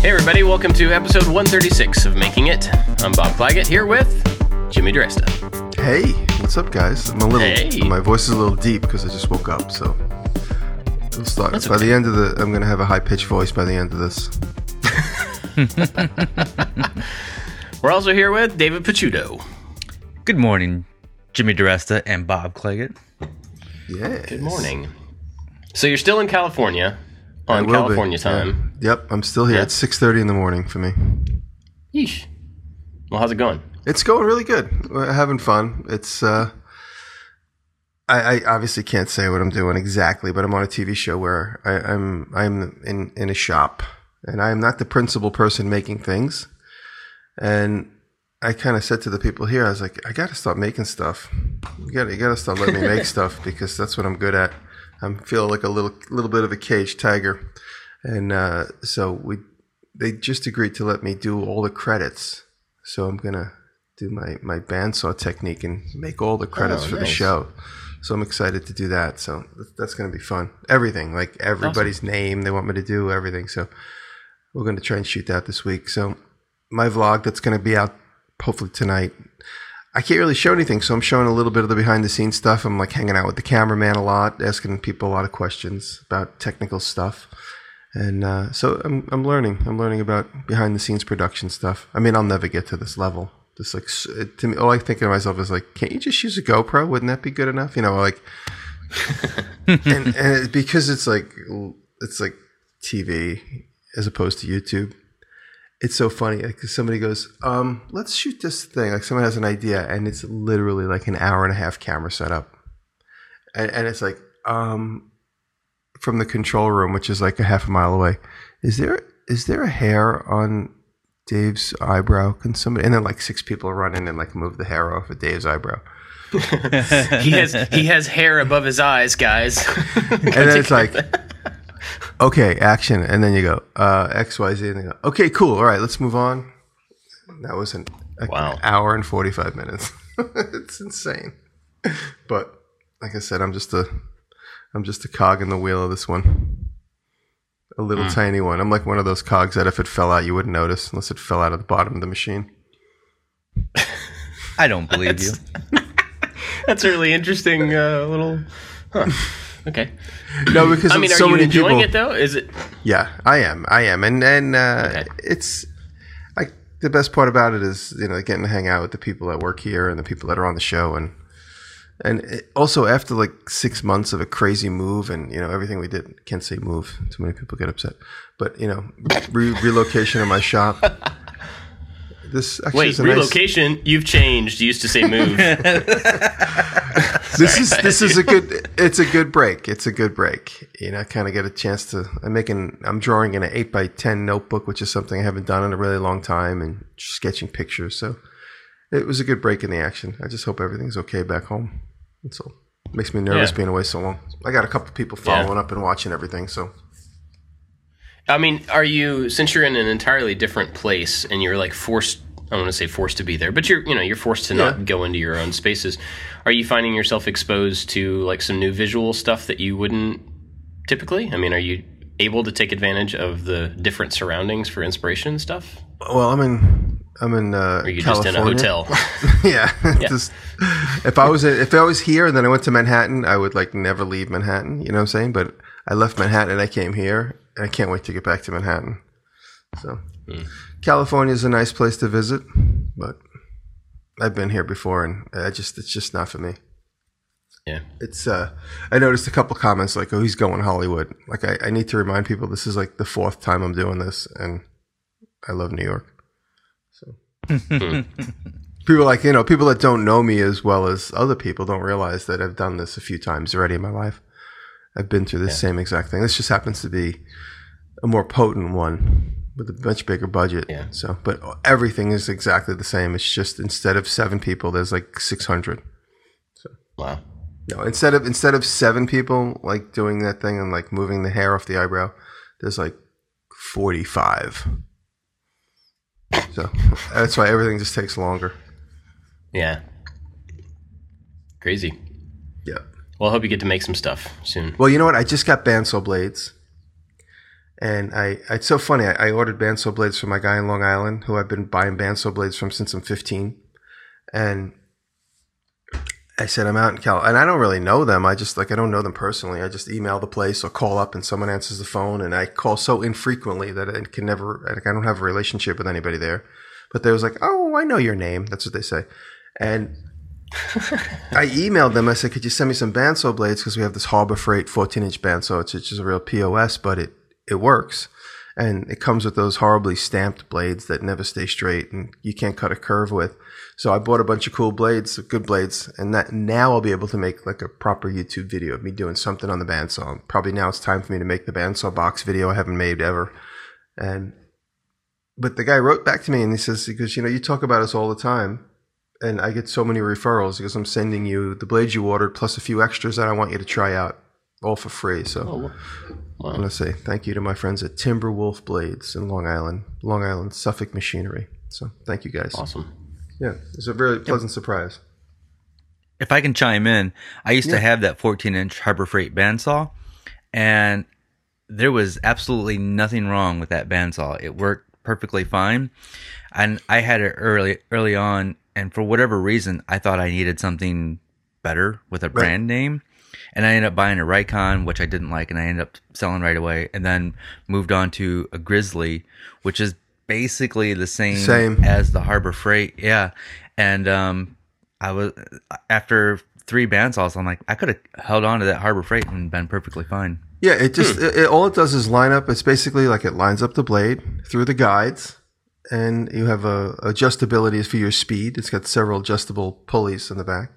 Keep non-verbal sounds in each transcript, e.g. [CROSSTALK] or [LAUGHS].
Hey, everybody, welcome to episode 136 of Making It. I'm Bob Clagett here with Jimmy DiResta. Hey, what's up, guys? I'm a little. Hey. My voice is a little deep because I just woke up. So we'll start. That's by okay. the end of the, I'm gonna have a high pitched voice by the end of this. [LAUGHS] We're also here with David Picciuto. Good morning, Jimmy DiResta and Bob Clagett. Yeah. Good morning. So you're still in California on will be, California yeah. time. Yep, I'm still here. Yeah. It's 6:30 in the morning for me. Yeesh. Well, how's it going? It's going really good. We're having fun. It's. uh I, I obviously can't say what I'm doing exactly, but I'm on a TV show where I, I'm I'm in in a shop, and I am not the principal person making things. And I kind of said to the people here, I was like, I got to stop making stuff. You got to you got to start letting me make [LAUGHS] stuff because that's what I'm good at. I'm feeling like a little little bit of a cage tiger, and uh, so we they just agreed to let me do all the credits. So I'm gonna do my my bandsaw technique and make all the credits Oh, for the show. So I'm excited to do that. So that's- that's gonna be fun. Everything like everybody's name they want me to do everything. So we're gonna try and shoot that this week. So my vlog that's gonna be out hopefully tonight. I can't really show anything, so I'm showing a little bit of the behind the scenes stuff. I'm like hanging out with the cameraman a lot, asking people a lot of questions about technical stuff. And uh, so I'm I'm learning. I'm learning about behind the scenes production stuff. I mean, I'll never get to this level. Just like to me, all I think of myself is like, can't you just use a GoPro? Wouldn't that be good enough? You know, like, [LAUGHS] and and it, because it's like it's like TV as opposed to YouTube. It's so funny because somebody goes, um, "Let's shoot this thing." Like someone has an idea, and it's literally like an hour and a half camera setup, and, and it's like, um, from the control room, which is like a half a mile away. Is there is there a hair on Dave's eyebrow? Can somebody? And then like six people run in and like move the hair off of Dave's eyebrow. [LAUGHS] He has he has hair above his eyes, guys. [LAUGHS] and then it's like, okay, action, and then you go uh, X Y Z, and they go, okay, cool, all right, let's move on. That was an, like Wow. an hour and forty five minutes. [LAUGHS] it's insane, but like I said, I'm just a I'm just a cog in the wheel of this one. A little tiny one. I'm like one of those cogs that if it fell out, you wouldn't notice unless it fell out of the bottom of the machine. I don't believe you. [LAUGHS] That's a really interesting uh, little. Huh. [LAUGHS] Okay. No, because I mean, are so you many enjoying people. it though? Is it? Yeah, I am. I am, and and uh, Okay. it's like the best part about it is you know getting to hang out with the people that work here and the people that are on the show, and and it, also after like six months of a crazy move and you know everything we did. Can't say move. Too many people get upset, but you know re- relocation of my shop. [LAUGHS] This actually Wait, is a nice- relocation. You've changed. You used to say move. [LAUGHS] this is this is a [LAUGHS] good it's a good break. It's a good break. You know kind of get a chance to i'm making i'm drawing in an 8 by 10 notebook which is something i haven't done in a really long time and sketching pictures. So it was a good break in the action. I just hope everything's okay back home. That's all. Makes me nervous Yeah. being away so long. I got a couple people following up and watching everything so I mean, are you since you're in an entirely different place and you're like forced? I don't want to say forced to be there, but you're you know you're forced to not Yeah. go into your own spaces. Are you finding yourself exposed to like some new visual stuff that you wouldn't typically? I mean, are you able to take advantage of the different surroundings for inspiration and stuff? well i'm in i'm in uh are you California. just in a hotel? [LAUGHS] [LAUGHS] yeah, just if I was if I was here and then I went to Manhattan, I would like never leave Manhattan. You know what I'm saying? But I left Manhattan and I came here, I can't wait to get back to Manhattan. So, California is a nice place to visit, but I've been here before, and I just it's just not for me. yeah. It's uh, I noticed a couple comments like, "Oh, he's going Hollywood." Like, I, I need to remind people this is like the fourth time I'm doing this, and I love New York. So [LAUGHS] people like you know people that don't know me as well as other people don't realize that I've done this a few times already in my life. I've been through this same exact thing. This just happens to be a more potent one with a much bigger budget. Yeah. So, but everything is exactly the same. It's just instead of seven people, there's like six hundred. Wow. No, instead of instead of seven people like doing that thing and like moving the hair off the eyebrow, there's like forty five. So [LAUGHS] that's why everything just takes longer. Yeah. Crazy. Yeah. Well, I hope you get to make some stuff soon. Well, you know what? I just got bandsaw blades, And I, it's so funny. I, I ordered bandsaw blades from my guy in Long Island, who I've been buying bandsaw blades from since I'm 15. And I said I'm out in Cal, and I don't really know them. I just like I don't know them personally. I just email the place or call up, and someone answers the phone. And I call so infrequently that I can never. Like, I don't have a relationship with anybody there. But they was like, "Oh, I know your name." That's what they say. And [LAUGHS] I emailed them. I said, "Could you send me some bandsaw blades? Because we have this Harbor Freight 14 inch bandsaw. It's just a real POS, but it it works." And it comes with those horribly stamped blades that never stay straight and you can't cut a curve with. So I bought a bunch of cool blades, good blades, and that now I'll be able to make like a proper YouTube video of me doing something on the bandsaw. Probably now it's time for me to make the bandsaw box video I haven't made ever. And but the guy wrote back to me and he says, because you know, you talk about us all the time, and I get so many referrals because I'm sending you the blades you ordered plus a few extras that I want you to try out, all for free. So Oh, I want to say thank you to my friends at Timberwolf Blades in Long Island, Long Island Suffolk Machinery. So thank you guys. awesome. Yeah, it's a very pleasant surprise. If I can chime in, I used Yeah. to have that 14 inch Harbor Freight bandsaw, and there was absolutely nothing wrong with that bandsaw. It worked perfectly fine, and I had it early early on, and for whatever reason, I thought I needed something better with a brand name. And I ended up buying a Rikon, which I didn't like, and I ended up selling right away. And then moved on to a Grizzly, which is basically the same, Same. as the Harbor Freight. Yeah. And um, I was after three bandsaws, I'm like, I could have held on to that Harbor Freight and been perfectly fine. Yeah, it just it, it- all it does is line up. It's basically like it lines up the blade through the guides, and you have a adjustability for your speed. It's got several adjustable pulleys in the back.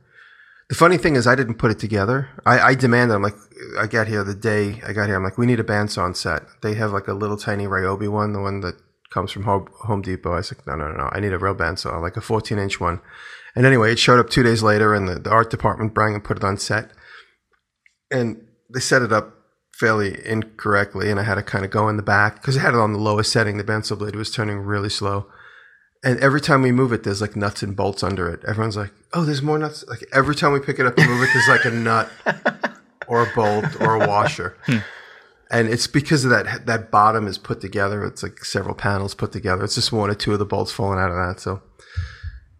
The funny thing is, I didn't put it together. I, I demanded. I'm like, I got here the day I got here. I'm like, we need a bandsaw on set. They have like a little tiny Ryobi one, the one that comes from Home, Home Depot. I said, no, no, no, no. I need a real bandsaw, like a 14 inch one. And anyway, it showed up two days later, and the, the art department brought and put it on set and they set it up fairly incorrectly, and I had to kind of go in the back because I had it on the lowest setting. The bandsaw blade was turning really slow, and every time we move it, there's like nuts and bolts under it. Everyone's like, "Oh, there's more nuts!" Like every time we pick it up and move it, there's like a nut [LAUGHS] or a bolt or a washer. Hmm. And it's because of that that bottom is put together. It's like several panels put together. It's just one or two of the bolts falling out of that. So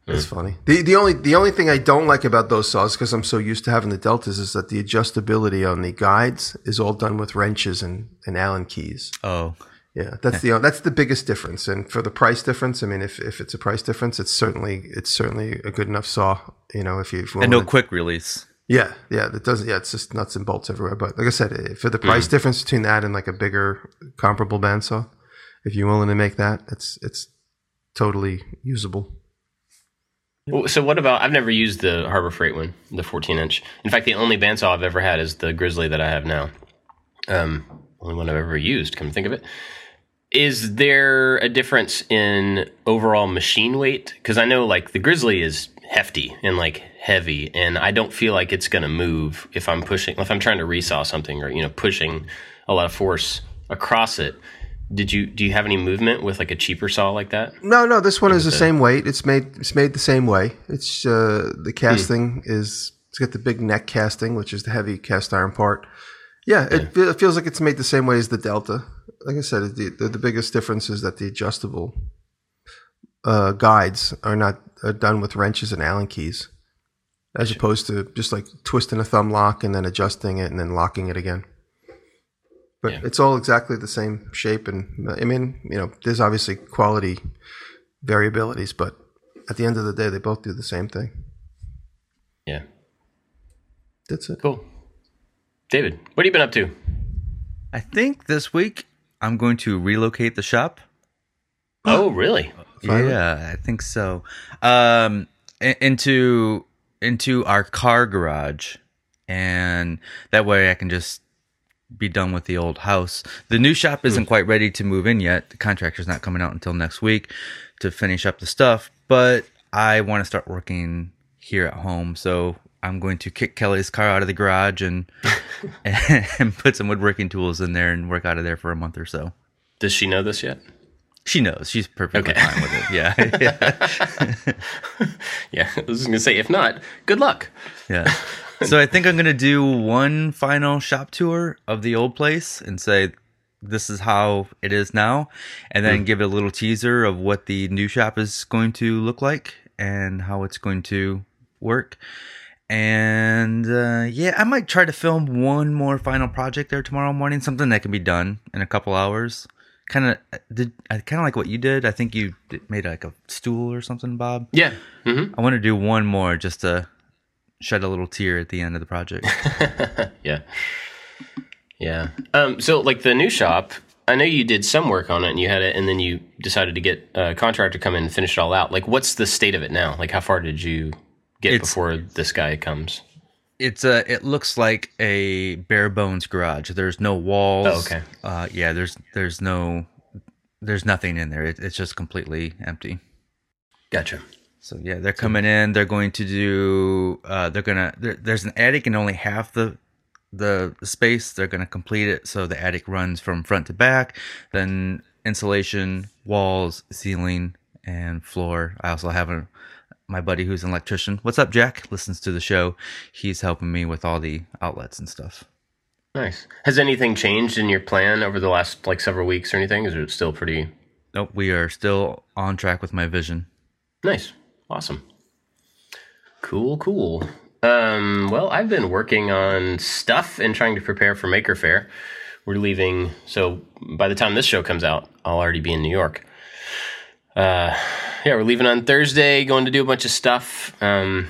it's hmm. funny. The the only the only thing I don't like about those saws because I'm so used to having the deltas is that the adjustability on the guides is all done with wrenches and, and Allen keys. Oh, Yeah, that's the that's the biggest difference. And for the price difference, I mean, if, if it's a price difference, it's certainly it's certainly a good enough saw. You know, if you if you and no wanna- quick release. yeah, yeah, that doesn't. Yeah, it's just nuts and bolts everywhere. But like I said, eh, for the price difference between that and like a bigger comparable bandsaw, if you're willing to make that, it's it's totally usable. Well, So what about? I've never used the Harbor Freight one, the 14 inch. In fact, the only bandsaw I've ever had is the Grizzly that I have now. Um, only one I've ever used. Come to think of it, is there a difference in overall machine weight? Because I know like the Grizzly is hefty and like heavy, and I don't feel like it's going to move if I'm pushing, if I'm trying to resaw something or you know pushing a lot of force across it. Did you do you have any movement with like a cheaper saw like that? No, no, this one is the same weight. It's made it's made the same way. It's uh, the casting is it's got the big neck casting, which is the heavy cast iron part. Yeah, it, fe- it feels like it's made the same way as the Delta. Like I said, the the, the biggest difference is that the adjustable uh, guides are not are done with wrenches and Allen keys, as opposed to just like twisting a thumb lock and then adjusting it and then locking it again. But Yeah. it's all exactly the same shape, and I mean, you know, there's obviously quality variabilities, but at the end of the day, they both do the same thing. Yeah. That's it. Cool. David, what have you been up to? I think this week I'm going to relocate the shop. Oh, really? Finally? Yeah, I think so. Um, into into our car garage, and that way I can just be done with the old house. The new shop isn't quite ready to move in yet. The contractor's not coming out until next week to finish up the stuff, but I want to start working here at home. So I'm going to kick Kelly's car out of the garage and [LAUGHS] [LAUGHS] and put some woodworking tools in there and work out of there for a month or so. Does she know this yet? She knows. She's perfectly Okay. fine with it. Yeah. [LAUGHS] yeah. Yeah, I was just going to say, if not, good luck. Yeah. So I think I'm gonna do one final shop tour of the old place and say, this is how it is now, and then hmm. give it a little teaser of what the new shop is going to look like and how it's going to work. And uh, yeah, I might try to film one more final project there tomorrow morning, something that can be done in a couple hours. Kind of did I kind of like what you did? I think you made like a stool or something, Bob. Yeah. hmm I want to do one more just to shed a little tear at the end of the project. [LAUGHS] Yeah. Yeah. Um, so, like the new shop, I know you did some work on it and you had it, and then you decided to get a contractor to come in and finish it all out. Like, what's the state of it now? Like, how far did you get It's- before this guy comes? it's a it looks like a bare bones garage. There's no walls. Oh, okay. Uh, yeah, there's there's no there's nothing in there. It, it's just completely empty. Gotcha. So yeah, they're coming in. They're going to do. Uh, they're gonna. There, there's an attic and only half the the space. They're gonna complete it. So the attic runs from front to back. Then insulation, walls, ceiling, and floor. I also have a my buddy who's an electrician. What's up, Jack? Listens to the show. He's helping me with all the outlets and stuff. Nice. Has anything changed in your plan over the last like several weeks or anything? Is it still pretty Nope, we are still on track with my vision. nice? Awesome. Cool, cool. Um, well, I've been working on stuff and trying to prepare for Maker Faire. We're leaving, so by the time this show comes out, I'll already be in New York. Uh, yeah, we're leaving on Thursday, going to do a bunch of stuff. Um,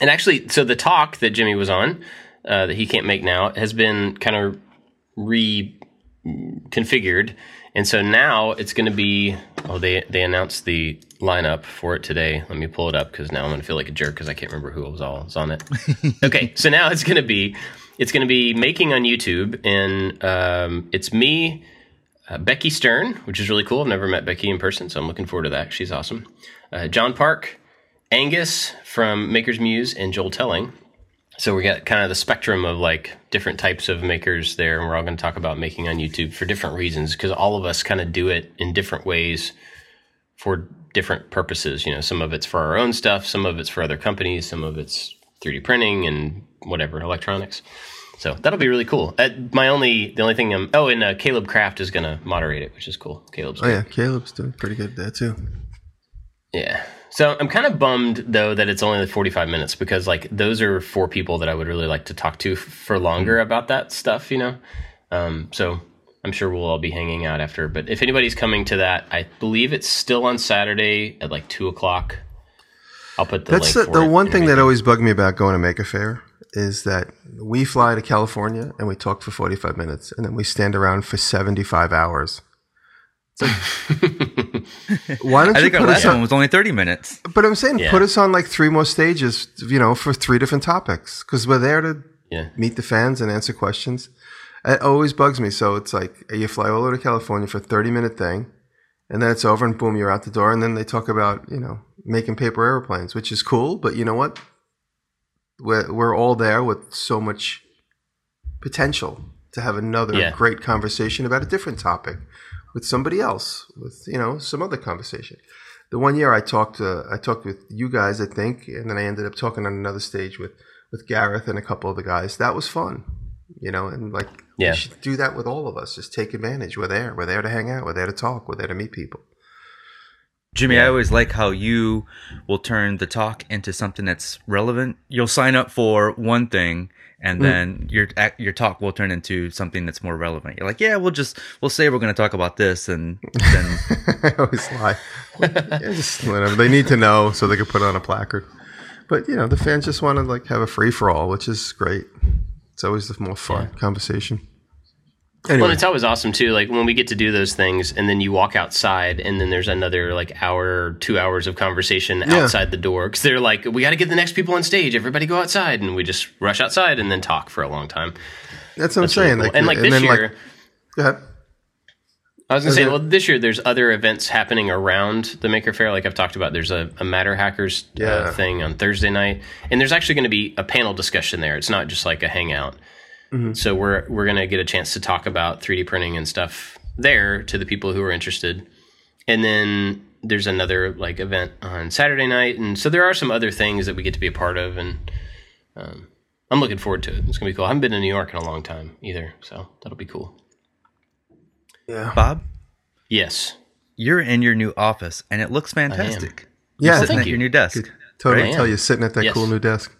and actually, so the talk that Jimmy was on, uh, that he can't make now, has been kind of reconfigured, and so now it's going to be. Oh, they they announced the lineup for it today. Let me pull it up because now I'm going to feel like a jerk because I can't remember who was all was on it. [LAUGHS] okay, so now it's going to be it's going to be making on YouTube, and um, it's me. Uh, Becky Stern, which is really cool. I've never met Becky in person, so I'm looking forward to that. She's awesome. Uh, John Park, Angus from Maker's Muse, and Joel Telling. So we got kind of the spectrum of like different types of makers there, and we're all going to talk about making on YouTube for different reasons because all of us kind of do it in different ways for different purposes. You know, some of it's for our own stuff, some of it's for other companies, some of it's 3D printing and whatever electronics. So that'll be really cool. Uh, my only, the only thing I'm, oh, and uh, Caleb Kraft is going to moderate it, which is cool. Caleb's Oh yeah, Caleb's doing pretty good there too. yeah. So I'm kind of bummed though that it's only like 45 minutes because like those are four people that I would really like to talk to f- for longer about that stuff, you know. Um, so I'm sure we'll all be hanging out after. But if anybody's coming to that, I believe it's still on Saturday at like two o'clock. I'll put the That's the, the one thing that always bugged me about going to Maker Faire is that we fly to California and we talk for 45 minutes and then we stand around for 75 hours. It's like, [LAUGHS] why don't I you think our put us last one on? was only thirty minutes. But I'm saying Yeah. put us on like three more stages, you know, for three different topics because we're there to yeah. meet the fans and answer questions. It always bugs me. So it's like you fly all over to California for a 30 minute thing, and then it's over, and boom, you're out the door. And then they talk about you know making paper airplanes, which is cool. But you know what? We're we're all there with so much potential to have another Yeah. great conversation about a different topic with somebody else, with you know some other conversation. The one year I talked, uh, I talked with you guys, I think, and then I ended up talking on another stage with with Gareth and a couple of the guys. That was fun, you know, and like Yeah. we should do that with all of us. Just take advantage. We're there. We're there to hang out. We're there to talk. We're there to meet people. Jimmy, I always like how you will turn the talk into something that's relevant. You'll sign up for one thing, and mm. then your your talk will turn into something that's more relevant. You're like, yeah, we'll just we'll say we're going to talk about this, and then [LAUGHS] I always lie. Yeah, just let They need to know so they can put on a placard. But you know, the fans just want to like have a free for all, which is great. It's always the more fun conversation. Well, Anyway, and it's always awesome too. Like when we get to do those things, and then you walk outside, and then there's another like hour, two hours of conversation Yeah. outside the door because they're like, "We got to get the next people on stage. Everybody go outside," and we just rush outside and then talk for a long time. that's what I'm really saying. cool. Like, and like this then year, like, go ahead. I was gonna say, well, this year there's other events happening around the Maker Faire. Like I've talked about, there's a, a MatterHackers uh, thing on Thursday night, and there's actually going to be a panel discussion there. It's not just like a hangout. So we're we're going to get a chance to talk about 3D printing and stuff there to the people who are interested, and then there's another like event on Saturday night, and so there are some other things that we get to be a part of, and um, I'm looking forward to it. It's gonna be cool. I haven't been to New York in a long time either, so that'll be cool. Yeah. Bob, Yes. you're in your new office, and it looks fantastic. Yeah. You're sitting thank at you. your new desk. Totally Right. tell you sitting at that Yes. cool new desk.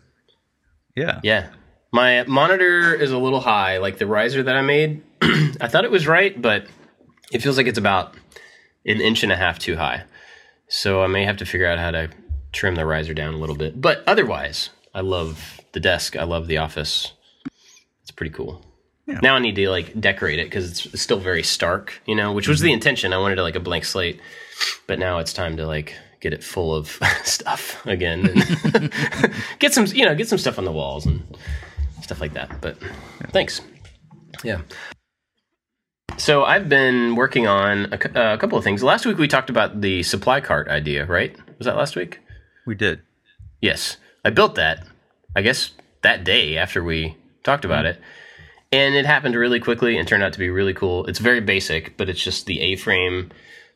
Yeah. Yeah. My monitor is a little high. Like the riser that I made, [CLEARS THROAT] I thought it was right, but it feels like it's about an inch and a half too high. So I may have to figure out how to trim the riser down a little bit. But otherwise, I love the desk. I love the office. It's pretty cool. Yeah. Now I need to like decorate it because it's still very stark, you know, which was the mm-hmm. intention. I wanted it like a blank slate, but now it's time to like get it full of [LAUGHS] stuff again and [LAUGHS] get some, you know, get some stuff on the walls and stuff like that. But thanks. Yeah. So I've been working on a, uh, a couple of things. Last week we talked about the supply cart idea, right? Was that last week? We did. Yes, I built that. I guess that day after we talked about it, and it happened really quickly and turned out to be really cool. It's very basic, but it's just the A-frame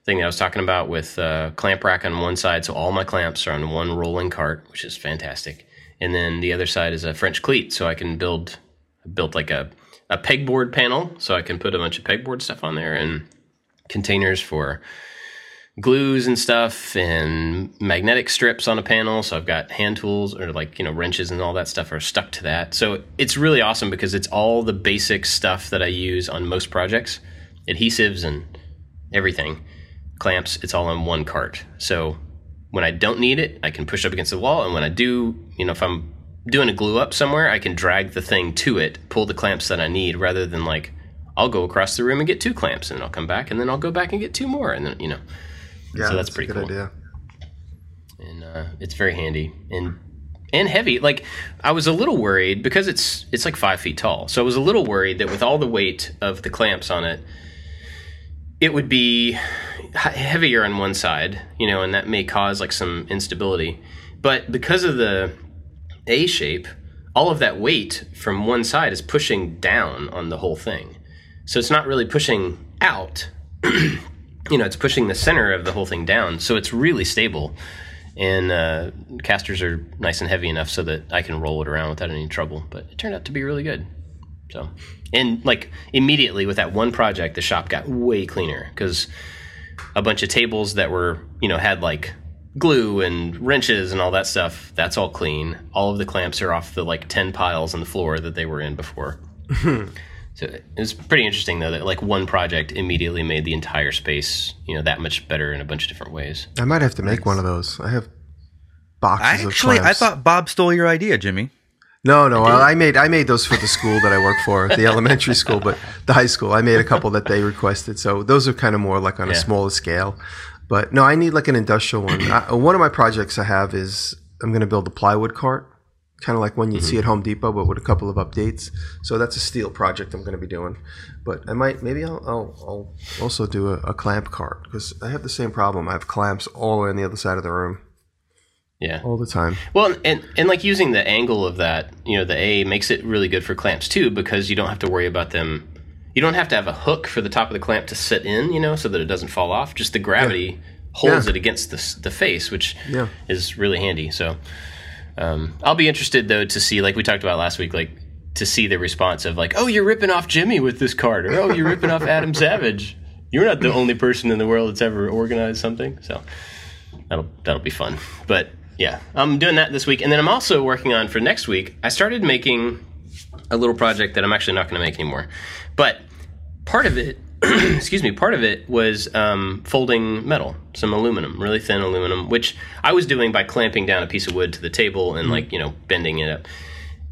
thing that I was talking about with uh, clamp rack on one side, so all my clamps are on one rolling cart, which is fantastic. And then the other side is a French cleat, so I can build built like a a pegboard panel, so I can put a bunch of pegboard stuff on there and containers for glues and stuff and magnetic strips on a panel. So i've got hand tools or like you know wrenches and all that stuff are stuck to that. So it's really awesome because it's all the basic stuff that i use on most projects adhesives and everything clamps it's all on one cart. So when i don't need it i can push up against the wall and when i do you know if i'm doing a glue up somewhere i can drag the thing to it pull the clamps that i need rather than like i'll go across the room and get two clamps and then i'll come back and then i'll go back and get two more and then you know Yeah, So that's a pretty good cool. idea. and uh, it's very handy and and heavy. Like I was a little worried because it's it's like five feet tall, so I was a little worried that with all the weight of the clamps on it, it would be heavier on one side, you know, and that may cause like some instability. But because of the A shape, all of that weight from one side is pushing down on the whole thing, so it's not really pushing out. [CLEARS THROAT] you know, it's pushing the center of the whole thing down, so it's really stable. And uh, casters are nice and heavy enough so that I can roll it around without any trouble. But it turned out to be really good. So, and like immediately with that one project, the shop got way cleaner because a bunch of tables that were, you know, had like glue and wrenches and all that stuff, that's all clean. All of the clamps are off the like 10 piles on the floor that they were in before. [LAUGHS] So it was pretty interesting though that like one project immediately made the entire space, you know, that much better in a bunch of different ways. I might have to make one of those. I have boxes Actually, of I thought Bob stole your idea, Jimmy. No, no, I, I made I made those for the school that I work for, the [LAUGHS] elementary school, but the high school. I made a couple that they requested. So those are kind of more like on a smaller scale. But no, I need like an industrial one. [CLEARS THROAT] I, one of my projects I have is I'm going to build a plywood cart, kind of like one you'd see mm-hmm. at Home Depot, but with a couple of updates. So that's a steel project I'm going to be doing. But I might maybe I'll, I'll, I'll also do a, a clamp cart because I have the same problem. I have clamps all the way on the other side of the room Yeah. all the time. Well, and and like using the angle of that, you know, the A makes it really good for clamps too because you don't have to worry about them. You don't have to have a hook for the top of the clamp to sit in, you know, so that it doesn't fall off. Just the gravity holds Yeah. it against the the face, which Yeah. is really handy. So um, I'll be interested though to see, like we talked about last week, like to see the response of like, oh, you're ripping off Jimmy with this card, or oh, you're ripping off Adam Savage. You're not the only person in the world that's ever organized something. So that'll that'll be fun. But yeah, I'm doing that this week, and then I'm also working on for next week. I started making a little project that I'm actually not going to make anymore, but part of it, [CLEARS THROAT] excuse me, part of it was um, folding metal, some aluminum, really thin aluminum, which I was doing by clamping down a piece of wood to the table and like you know bending it up.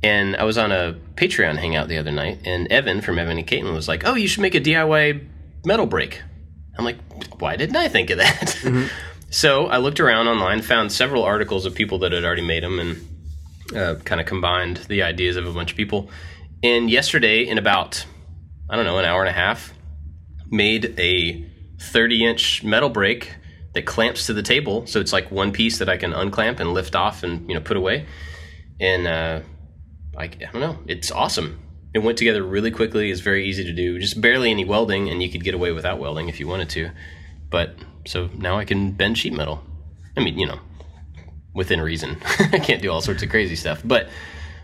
And I was on a Patreon hangout the other night, and Evan from Evan and Katelyn was like, "Oh, you should make a DIY metal brake." I'm like, "Why didn't I think of that?" [LAUGHS] So I looked around online, found several articles of people that had already made them, and uh, kind of combined the ideas of a bunch of people. And yesterday, in about I don't know an hour and a half, made a 30 inch metal brake that clamps to the table. So it's like one piece that I can unclamp and lift off and you know put away. And uh, I, I don't know, it's awesome. It went together really quickly. It's very easy to do. Just barely any welding, and you could get away without welding if you wanted to. But so now I can bend sheet metal. I mean, you know, within reason. [LAUGHS] I can't do all sorts of crazy stuff, but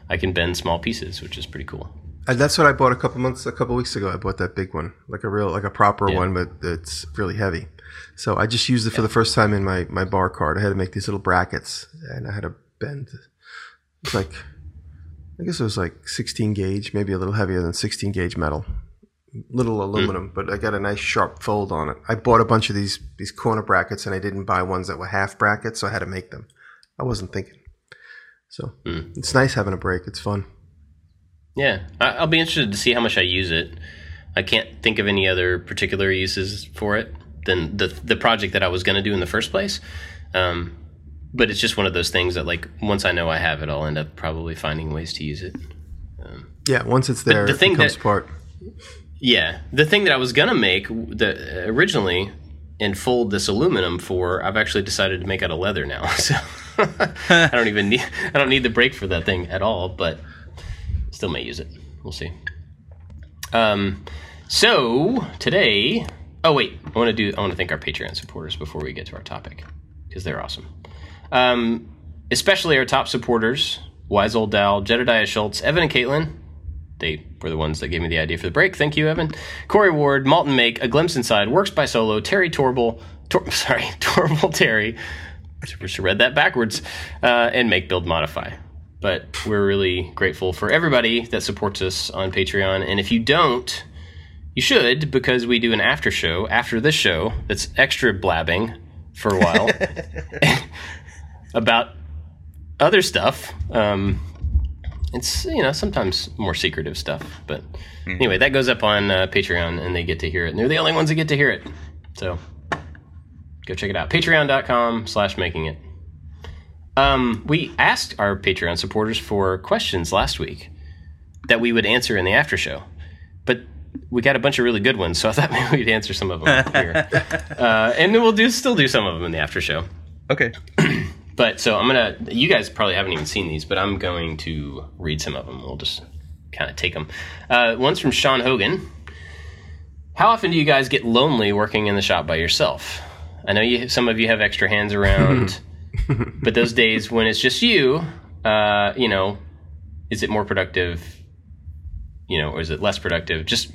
I can bend small pieces, which is pretty cool. And that's what I bought a couple months, a couple weeks ago. I bought that big one, like a real, like a proper Yeah. one, but it's really heavy. So I just used it for the first time in my my bar cart. I had to make these little brackets, and I had to bend. It's like, I guess it was like 16 gauge, maybe a little heavier than 16 gauge metal, little mm. aluminum, but I got a nice sharp fold on it. I bought a bunch of these these corner brackets, and I didn't buy ones that were half brackets, so I had to make them. I wasn't thinking. So mm. it's nice having a brake. It's fun. Yeah, I, I'll be interested to see how much I use it. I can't think of any other particular uses for it than the the project that I was going to do in the first place. Um, but it's just one of those things that, like, once I know I have it, I'll end up probably finding ways to use it. Um, yeah, once it's there, the it thing becomes that- part. Yeah, the thing that I was gonna make the originally and fold this aluminum for, I've actually decided to make out of leather now. [LAUGHS] So I don't even need I don't need the brake for that thing at all, but still may use it. We'll see. Um, so today, oh wait, I want to do I want to thank our Patreon supporters before we get to our topic because they're awesome. Um, especially our top supporters: Wise Old Dal, Jedediah Schultz, Evan and Katelyn. They were the ones that gave me the idea for the brake. Thank you, Evan. Corey Ward, Malton Make, A Glimpse Inside, Works by Solo, Terry Torble, Tor- [LAUGHS] sorry, [LAUGHS] Torble Terry. I should read that backwards. Uh, and Make Build Modify. But we're really grateful for everybody that supports us on Patreon. And if you don't, you should because we do an after show after this show that's extra blabbing for a while [LAUGHS] about other stuff. Um, it's you know sometimes more secretive stuff, but anyway, that goes up on uh, Patreon and they get to hear it. And they're the only ones that get to hear it. So go check it out. Patreon.com/slash making it. Um, we asked our Patreon supporters for questions last week that we would answer in the after show, but we got a bunch of really good ones, so I thought [LAUGHS] maybe we'd answer some of them here, [LAUGHS] uh, and then we'll do still do some of them in the after show. Okay. [CLEARS THROAT] But so I'm gonna. You guys probably haven't even seen these, but I'm going to read some of them. We'll just kind of take them. Uh, one's from Sean Hogan. How often do you guys get lonely working in the shop by yourself? I know you. Some of you have extra hands around, [LAUGHS] but those days when it's just you, uh, you know, is it more productive? You know, or is it less productive? Just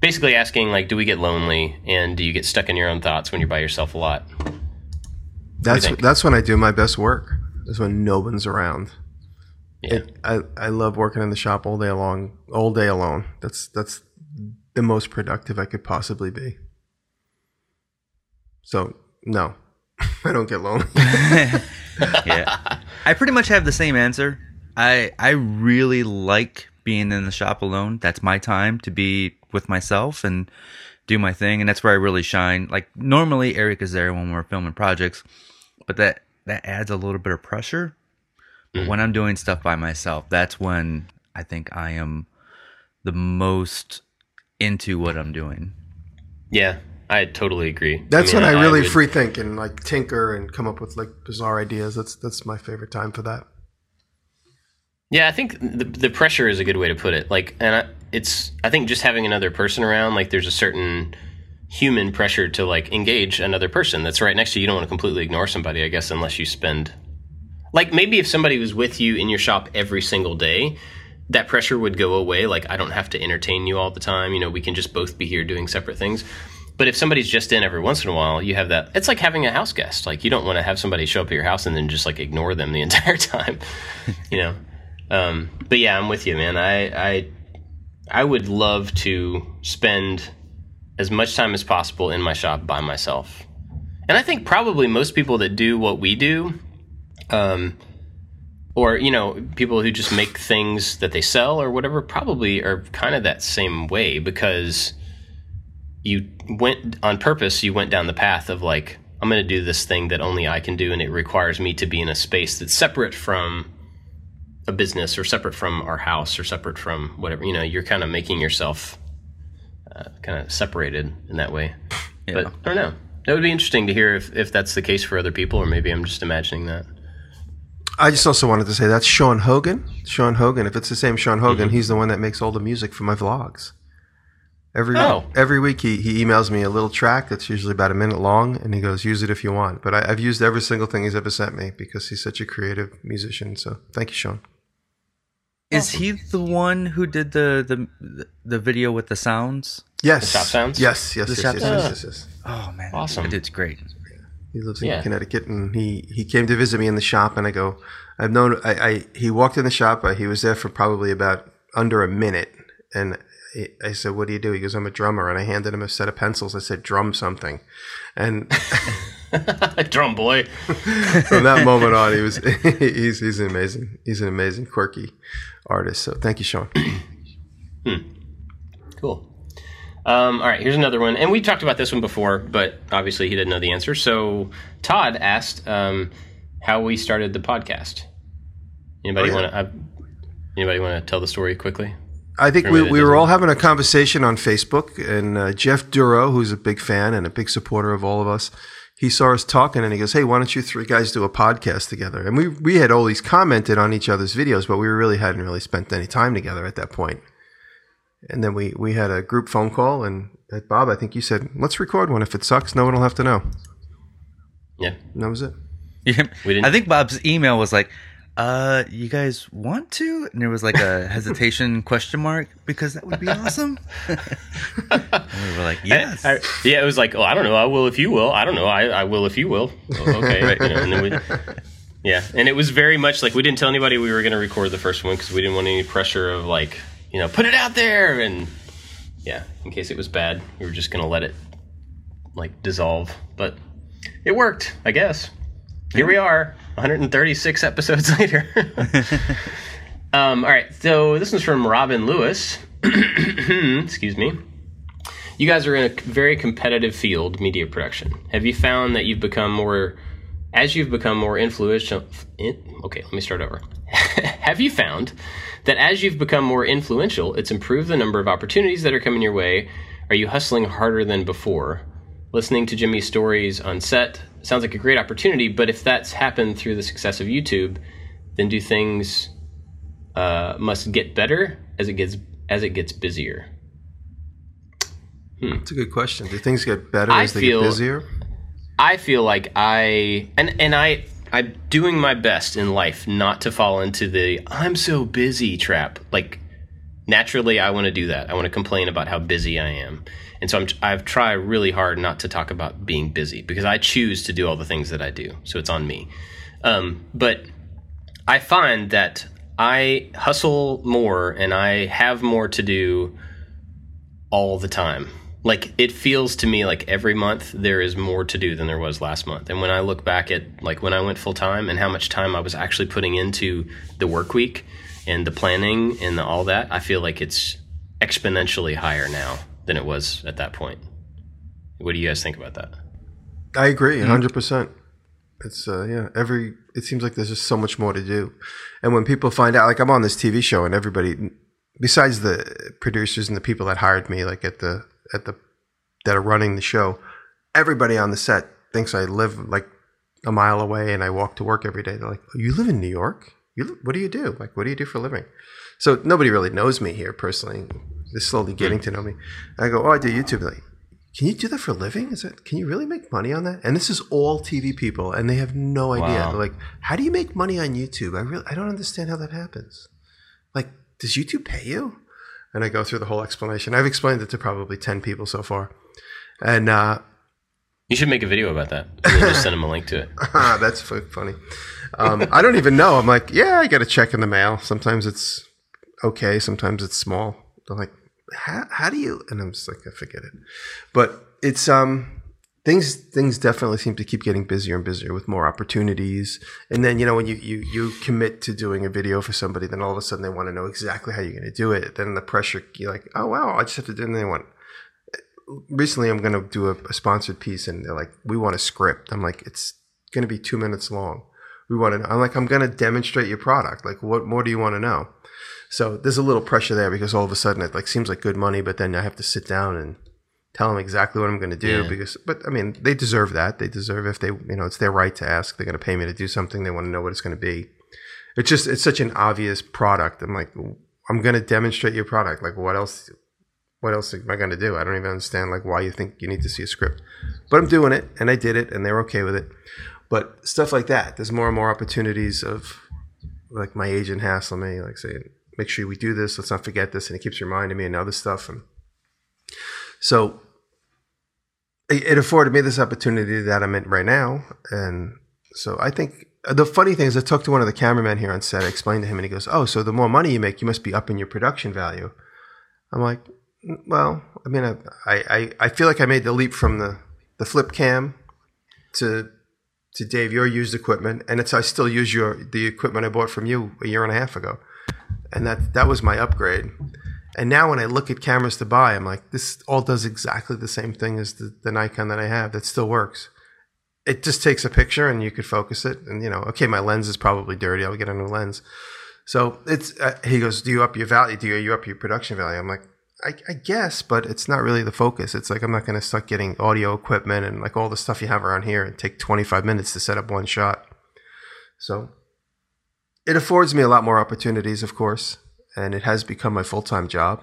basically asking, like, do we get lonely, and do you get stuck in your own thoughts when you're by yourself a lot? That's that's when I do my best work. Is when no one's around. Yeah. It, I I love working in the shop all day long, all day alone. That's that's the most productive I could possibly be. So no, [LAUGHS] I don't get lonely. [LAUGHS] [LAUGHS] yeah. I pretty much have the same answer. I I really like being in the shop alone. That's my time to be with myself and do my thing and that's where I really shine. Like normally Eric is there when we're filming projects, but that that adds a little bit of pressure. But mm. when I'm doing stuff by myself, that's when I think I am the most into what I'm doing. Yeah, I totally agree. That's mean, when I really would- free think and like tinker and come up with like bizarre ideas. That's that's my favorite time for that. Yeah, I think the the pressure is a good way to put it. Like, and I, it's I think just having another person around, like, there's a certain human pressure to like engage another person that's right next to you. You don't want to completely ignore somebody, I guess, unless you spend. Like maybe if somebody was with you in your shop every single day, that pressure would go away. Like I don't have to entertain you all the time. You know, we can just both be here doing separate things. But if somebody's just in every once in a while, you have that. It's like having a house guest. Like you don't want to have somebody show up at your house and then just like ignore them the [LAUGHS] entire time. you know. Um, but yeah, I'm with you, man. I I I would love to spend as much time as possible in my shop by myself. And I think probably most people that do what we do, um, or you know, people who just make things that they sell or whatever, probably are kind of that same way because you went on purpose. You went down the path of like, I'm going to do this thing that only I can do, and it requires me to be in a space that's separate from a business or separate from our house or separate from whatever. You know, you're kind of making yourself uh, kind of separated in that way. Yeah. But I don't know. That would be interesting to hear if, if that's the case for other people, or maybe I'm just imagining that. I just also wanted to say that's Sean Hogan. Sean Hogan. If it's the same Sean Hogan, he's the one that makes all the music for my vlogs. Every Oh. every week he, he emails me a little track that's usually about a minute long, and he goes, "Use it if you want." But I, I've used every single thing he's ever sent me because he's such a creative musician. So thank you, Sean. Is he the one who did the the the video with the sounds? Yes. The shop sounds? Yes, yes, The yes, shop yes, sounds? yes, yes, yes. Oh man, Awesome. That dude's great. He lives in Yeah. Connecticut, and he he came to visit me in the shop, and I go, I've known. I, I he walked in the shop. Uh, he was there for probably about under a minute, and I, I said, "What do you do?" He goes, "I'm a drummer," and I handed him a set of pencils. I said, "Drum something," and [LAUGHS] Drum boy. [LAUGHS] from that moment on, he was [LAUGHS] he's he's an amazing he's an amazing quirky artist. So thank you, Sean. [CLEARS THROAT] Cool. Um, all right, here's another one, and we talked about this one before, but obviously he didn't know the answer. So Todd asked um, how we started the podcast. Anybody Oh, yeah. want to? Uh, anybody want to tell the story quickly? I think we, we were all having a conversation on Facebook, and uh, Jeff Duro, who's a big fan and a big supporter of all of us, he saw us talking and he goes, "Hey, why don't you three guys do a podcast together?" And we we had always commented on each other's videos, but we really hadn't really spent any time together at that point. And then we we had a group phone call, and uh, Bob, I think you said, "Let's record one. If it sucks, no one will have to know." Yeah. And that was it. Yeah, We didn't- I think Bob's email was like, "Uh, you guys want to?" And there was like a [LAUGHS] hesitation question mark because that would be awesome. [LAUGHS] and we were like, "Yes." I- yeah, it was like, oh, I don't know. I will if you will. I don't know. I, I will if you will. Oh, okay. right. You know, and then we, [LAUGHS] yeah, and it was very much like we didn't tell anybody we were going to record the first one because we didn't want any pressure of like, you know, put it out there and yeah, in case it was bad, we were just going to let it like dissolve. But it worked, I guess. Here we are, 136 episodes [LAUGHS] later. [LAUGHS] um, all right, so this one's from Robin Lewis. [COUGHS] Excuse me. You guys are in a very competitive field, media production. Have you found that you've become more, as you've become more influential? In, okay, let me start over. [LAUGHS] Have you found that as you've become more influential, it's improved the number of opportunities that are coming your way? Are you hustling harder than before? Listening to Jimmy's stories on set sounds like a great opportunity, but if that's happened through the success of YouTube, then do things uh, must get better as it gets as it gets busier? It's a good question. Do things get better I as they feel- get busier? I feel like I and and I I'm doing my best in life not to fall into the I'm so busy trap. Like naturally I want to do that. I want to complain about how busy I am. And so I'm I've tried really hard not to talk about being busy because I choose to do all the things that I do. So it's on me. Um, but I find that I hustle more and I have more to do all the time. Like it feels to me like every month there is more to do than there was last month. And when I look back at like when I went full time and how much time I was actually putting into the work week and the planning and the, all that, I feel like it's exponentially higher now than it was at that point. What do you guys think about that? I agree, 100 percent. It's uh, yeah. Every it seems like there's just so much more to do, and when people find out, like I'm on this TV show, and everybody, besides the producers and the people that hired me, like at the at the that are running the show, everybody on the set thinks I live like a mile away, and I walk to work every day. They're like, oh, "You live in New York? You what do you do? Like, what do you do for a living?" So nobody really knows me here personally. They're slowly getting to know me. I go, "Oh, I do YouTube." They're like, can you do that for a living? Is it? Can you really make money on that? And this is all TV people, and they have no idea. Wow. They're like, how do you make money on YouTube? I really, I don't understand how that happens. Like, does YouTube pay you? And I go through the whole explanation. I've explained it to probably ten people so far, and uh, You should make a video about that and just send them a link to it. [LAUGHS] that's funny. Um, I don't even know. I'm like, yeah, I get a check in the mail. Sometimes it's okay. Sometimes it's small. They're like, how, how do you? And I'm just like, I forget it. But it's um things things definitely seem to keep getting busier and busier with more opportunities. And then you know when you you you commit to doing a video for somebody, then all of a sudden they want to know exactly how you're going to do it. Then the pressure, you're like, oh wow, I just have to do. it And they want. Recently, I'm going to do a, a sponsored piece, and they're like, "We want a script." I'm like, "It's going to be two minutes long." We want to. I'm like, "I'm going to demonstrate your product. Like, what more do you want to know?" So there's a little pressure there because all of a sudden it like seems like good money, but then I have to sit down and tell them exactly what I'm going to do Yeah. because. But I mean, they deserve that. They deserve if they, you know, it's their right to ask. They're going to pay me to do something. They want to know what it's going to be. It's just it's such an obvious product. I'm like, I'm going to demonstrate your product. Like, what else? What else am I going to do? I don't even understand like why you think you need to see a script, but I'm doing it and I did it and they're okay with it. But stuff like that, there's more and more opportunities of like my agent hassling me, like saying, make sure we do this. Let's not forget this. And it keeps reminding me and other stuff. And so it, afforded me this opportunity that I'm in right now. And so I think the funny thing is, I talked to one of the cameramen here on set. I explained to him, and he goes, "Oh, so the more money you make, you must be upping your production value." I'm like, "Mm, "Well, I mean, I I, I feel like I made the leap from the the flip cam to to Dave, your used equipment, and it's I still use your the equipment I bought from you a year and a half ago, and that that was my upgrade. And now when I look at cameras to buy, I'm like, this all does exactly the same thing as the, the Nikon that I have that still works. It just takes a picture and you could focus it, and you know, okay, my lens is probably dirty. I'll get a new lens. So it's uh, he goes, do you up your value? Do you, up your production value? I'm like, I, I guess, but it's not really the focus. It's like I'm not going to start getting audio equipment and like all the stuff you have around here and take 25 minutes to set up one shot. So it affords me a lot more opportunities, of course, and it has become my full time job.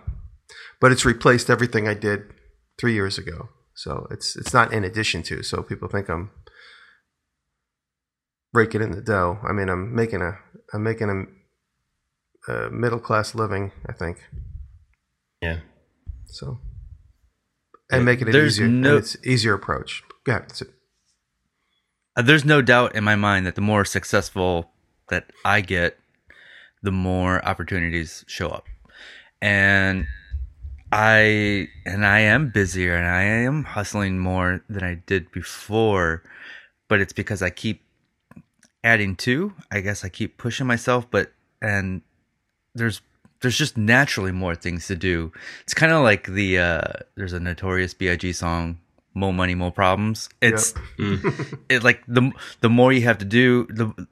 But it's replaced everything I did three years ago. So it's it's not in addition to. So people think I'm breaking in the dough. I mean, I'm making a I'm making a, a middle class living. I think. Yeah. So, and making it There's easier. no- it's easier approach. Go ahead. So- Uh, there's no doubt in my mind that the more successful that I get, the more opportunities show up. And I and I am busier and I am hustling more than I did before, but it's because I keep adding to. I guess I keep pushing myself, but and there's there's just naturally more things to do. It's kind of like the uh there's a notorious BIG song more money more problems. It's [LAUGHS] it like the the more you have to do the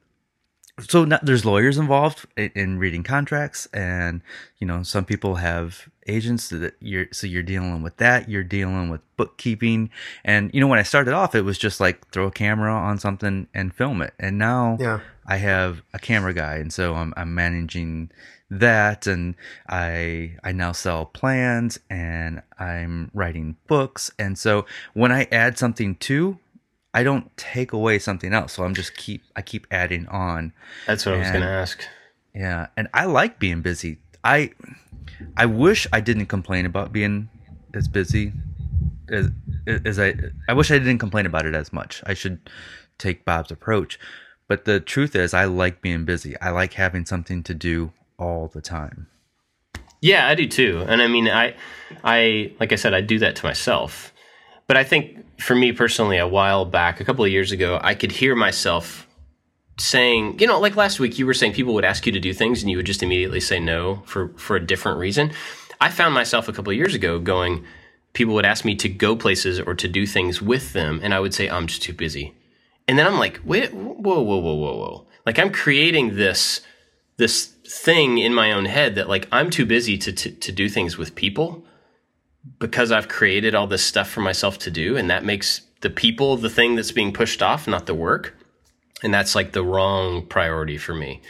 so not, there's lawyers involved in, in reading contracts and you know some people have agents that you're so you're dealing with that you're dealing with bookkeeping. And you know when i started off it was just like throw a camera on something and film it. And now Yeah. i have a camera guy and so i'm, I'm managing that. And i i now sell plans and i'm writing books. And so when i add something to I don't take away something else, so I'm just keep I keep adding on. That's what I was going to ask. Yeah, and I like being busy. I I wish I didn't complain about being as busy as as I I wish I didn't complain about it as much. I should take Bob's approach. But the truth is I like being busy. I like having something to do all the time. Yeah, I do too. And I mean, I, I, like I said, I do that to myself. But I think for me personally, a while back, a couple of years ago, I could hear myself saying, you know, like last week, you were saying people would ask you to do things and you would just immediately say no for, for a different reason. I found myself a couple of years ago going, people would ask me to go places or to do things with them. And I would say, I'm just too busy. And then I'm like, wait, whoa, whoa, whoa, whoa, whoa. Like I'm creating this, this thing in my own head that like I'm too busy to, to, to do things with people because I've created all this stuff for myself to do. And that makes the people the thing that's being pushed off, not the work. And that's like the wrong priority for me.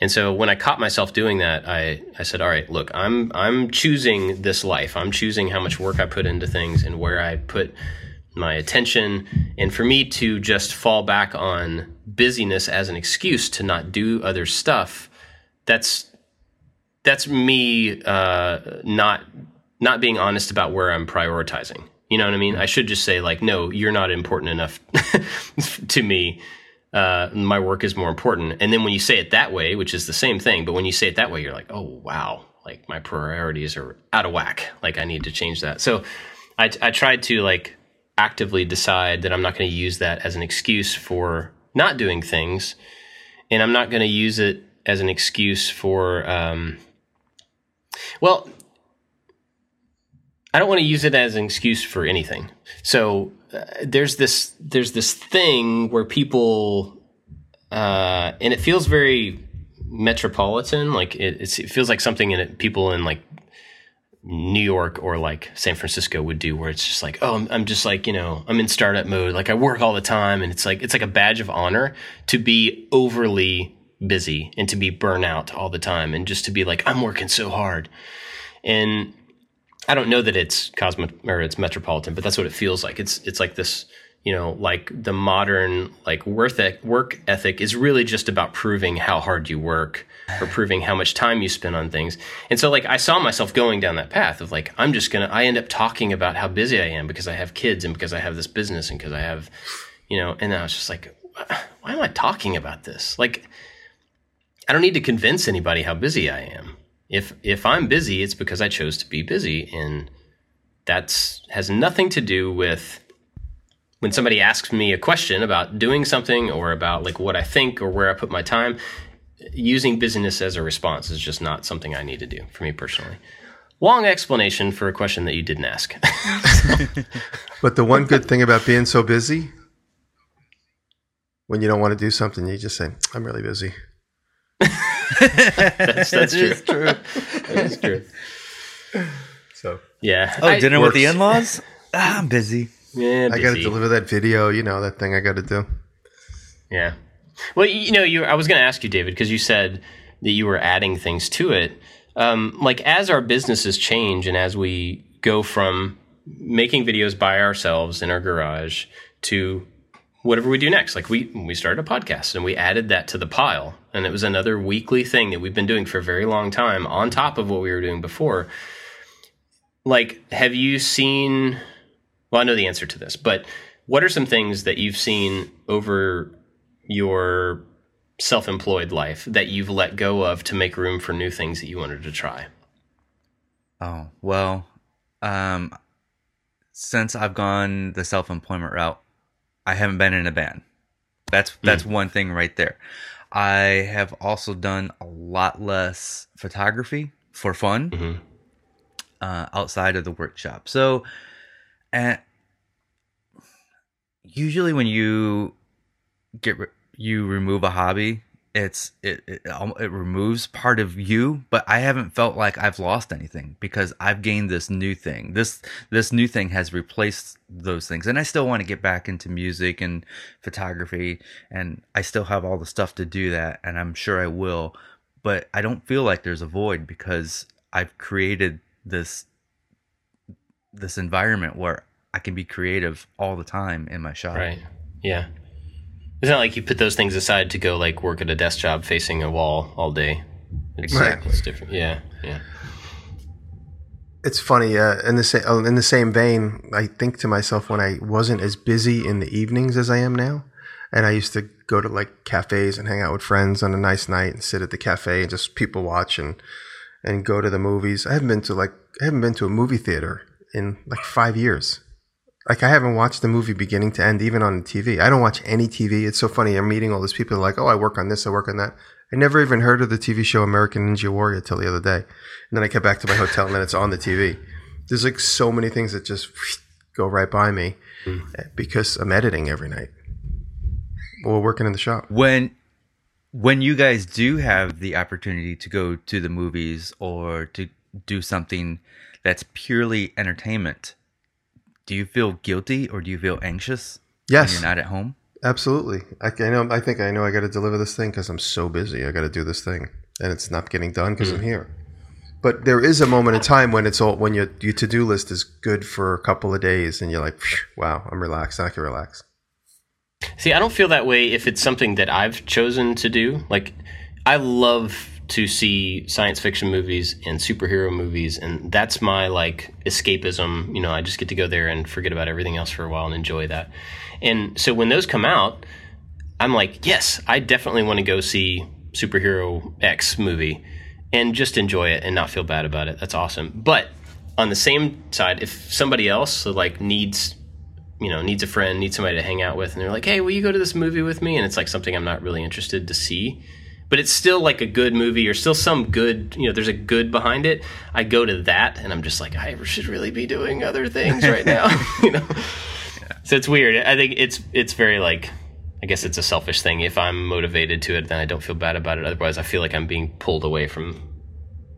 And so when I caught myself doing that, I, I said, all right, look, I'm, I'm choosing this life. I'm choosing how much work I put into things and where I put my attention. And for me to just fall back on busyness as an excuse to not do other stuff, that's, that's me, uh, not, not being honest about where I'm prioritizing. You know what I mean? I should just say like, no, you're not important enough [LAUGHS] to me. Uh, my work is more important. And then when you say it that way, which is the same thing, but when you say it that way, you're like, oh wow, like my priorities are out of whack. Like I need to change that. So I, I tried to like actively decide that I'm not going to use that as an excuse for not doing things, and I'm not going to use it as an excuse for, um, well, I don't want to use it as an excuse for anything. So uh, there's this there's this thing where people uh, and it feels very metropolitan. Like it, it feels like something in it, people in like New York or like San Francisco would do, where it's just like, oh, I'm, I'm just like you know, I'm in startup mode. Like I work all the time, and it's like it's like a badge of honor to be overly busy and to be burnout all the time, and just to be like, I'm working so hard, and I don't know that it's cosmo or it's metropolitan, but that's what it feels like. It's it's like this you know, like the modern like worth work ethic is really just about proving how hard you work or proving how much time you spend on things. And so like I saw myself going down that path of like I'm just going to I end up talking about how busy I am because I have kids and because I have this business and because I have you know, and I was just like why am I talking about this? Like I don't need to convince anybody how busy I am. If if I'm busy, it's because I chose to be busy and that's has nothing to do with when somebody asks me a question about doing something or about like what I think or where I put my time, using busyness as a response is just not something I need to do for me personally. Long explanation for a question that you didn't ask. [LAUGHS] But the one good thing about being so busy, when you don't want to do something, you just say, "I'm really busy." [LAUGHS] that's that's true. true. That's true. So Yeah. Oh, I- dinner with the in-laws? Ah, I'm busy. Yeah, I got to deliver that video. You know that thing I got to do. Yeah. Well, you know, you. I was going to ask you, David, because you said that you were adding things to it. Um, like as our businesses change and as we go from making videos by ourselves in our garage to whatever we do next. Like we we started a podcast and we added that to the pile, and it was another weekly thing that we've been doing for a very long time on top of what we were doing before. Like, have you seen? Well, I know the answer to this, but what are some things that you've seen over your self-employed life that you've let go of to make room for new things that you wanted to try? Oh, well, um, since I've gone the self-employment route, I haven't been in a band. That's that's one thing right there. I have also done a lot less photography for fun Mhm. uh, outside of the workshop. So, and usually when you get ri- you remove a hobby, it's it, it um, it removes part of you. But I haven't felt like I've lost anything because I've gained this new thing. This this new thing has replaced those things, and I still want to get back into music and photography, and I still have all the stuff to do that, and I'm sure I will. But I don't feel like there's a void because I've created this this environment where I can be creative all the time in my shop. Right. Yeah. It's not like you put those things aside to go like work at a desk job facing a wall all day. It's, Exactly. it's different. Yeah. Yeah. It's funny. Uh, in the same in the same vein, I think to myself when I wasn't as busy in the evenings as I am now, and I used to go to like cafes and hang out with friends on a nice night and sit at the cafe and just people watch and and go to the movies. I haven't been to like I haven't been to a movie theater in like five years. Like I haven't watched a movie beginning to end, even on the TV. I don't watch any TV. It's so funny. I'm meeting all these people like, oh, I work on this, I work on that. I never even heard of the TV show American Ninja Warrior till the other day. And then I get back to my hotel and then it's on the TV. There's like so many things that just [SNIFFS] go right by me hmm. eh, because I'm editing every night or working in the shop. When when you guys do have the opportunity to go to the movies or to do something that's purely entertainment, do you feel guilty or do you feel anxious when Yes, you're not at home? absolutely. I, I know. I think I know. I got to deliver this thing because I'm so busy. I got to do this thing, and it's not getting done because I'm mm. here. But there is a moment in time when it's all when your your to do list is good for a couple of days, and you're like, "Wow, I'm relaxed. I can relax." See, I don't feel that way if it's something that I've chosen to do. Like, I love to see science fiction movies and superhero movies, and that's my like escapism. You know, I just get to go there and forget about everything else for a while and enjoy that. And so when those come out, I'm like, yes, I definitely want to go see superhero X movie and just enjoy it and not feel bad about it. That's awesome. But on the same side, if somebody else like needs you know needs a friend needs somebody to hang out with and they're like hey will you go to this movie with me and it's like something i'm not really interested to see but it's still like a good movie or still some good you know there's a good behind it. I go to that and i'm just like i should really be doing other things right now [LAUGHS] you know? So it's weird. I think it's it's very like i guess it's a selfish thing. If i'm motivated to it then i don't feel bad about it. Otherwise i feel like i'm being pulled away from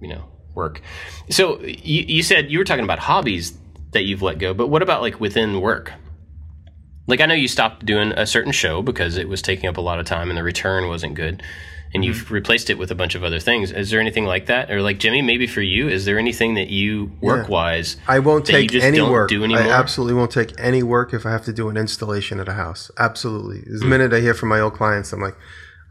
you know work. So you, you said you were talking about hobbies that you've let go but what about like within work? Like I know you stopped doing a certain show because it was taking up a lot of time and the return wasn't good, and you've Mm-hmm. replaced it with a bunch of other things. Is there anything like that, or like Jimmy, maybe for you, is there anything that you work wise? I won't take any work. do I absolutely won't take any work if I have to do an installation at a house. Absolutely. The minute I hear from my old clients, I'm like,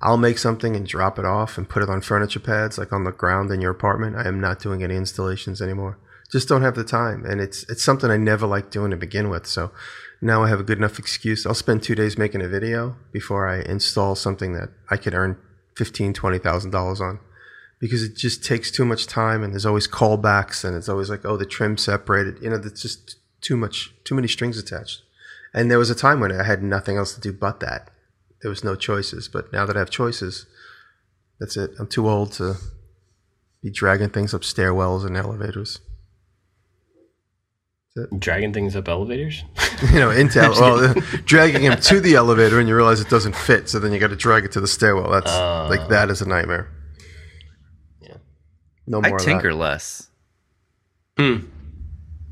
I'll make something and drop it off and put it on furniture pads, like on the ground in your apartment. I am not doing any installations anymore. Just don't have the time, and it's it's something I never liked doing to begin with. So now I have a good enough excuse. I'll spend two days making a video before I install something that I could earn fifteen, twenty thousand dollars on. Because it just takes too much time and there's always callbacks and it's always like oh the trim separated. You know there's just too much too many strings attached. And there was a time when i had nothing else to do but that. There was no choices. But now that i have choices that's it. I'm too old to be dragging things up stairwells and elevators. Dragging things up elevators. [LAUGHS] [LAUGHS] you know Intel. well dragging him to the elevator and you realize it doesn't fit so then you got to drag it to the stairwell that's like that is a nightmare Yeah. no I more of that. tinker less. Hmm.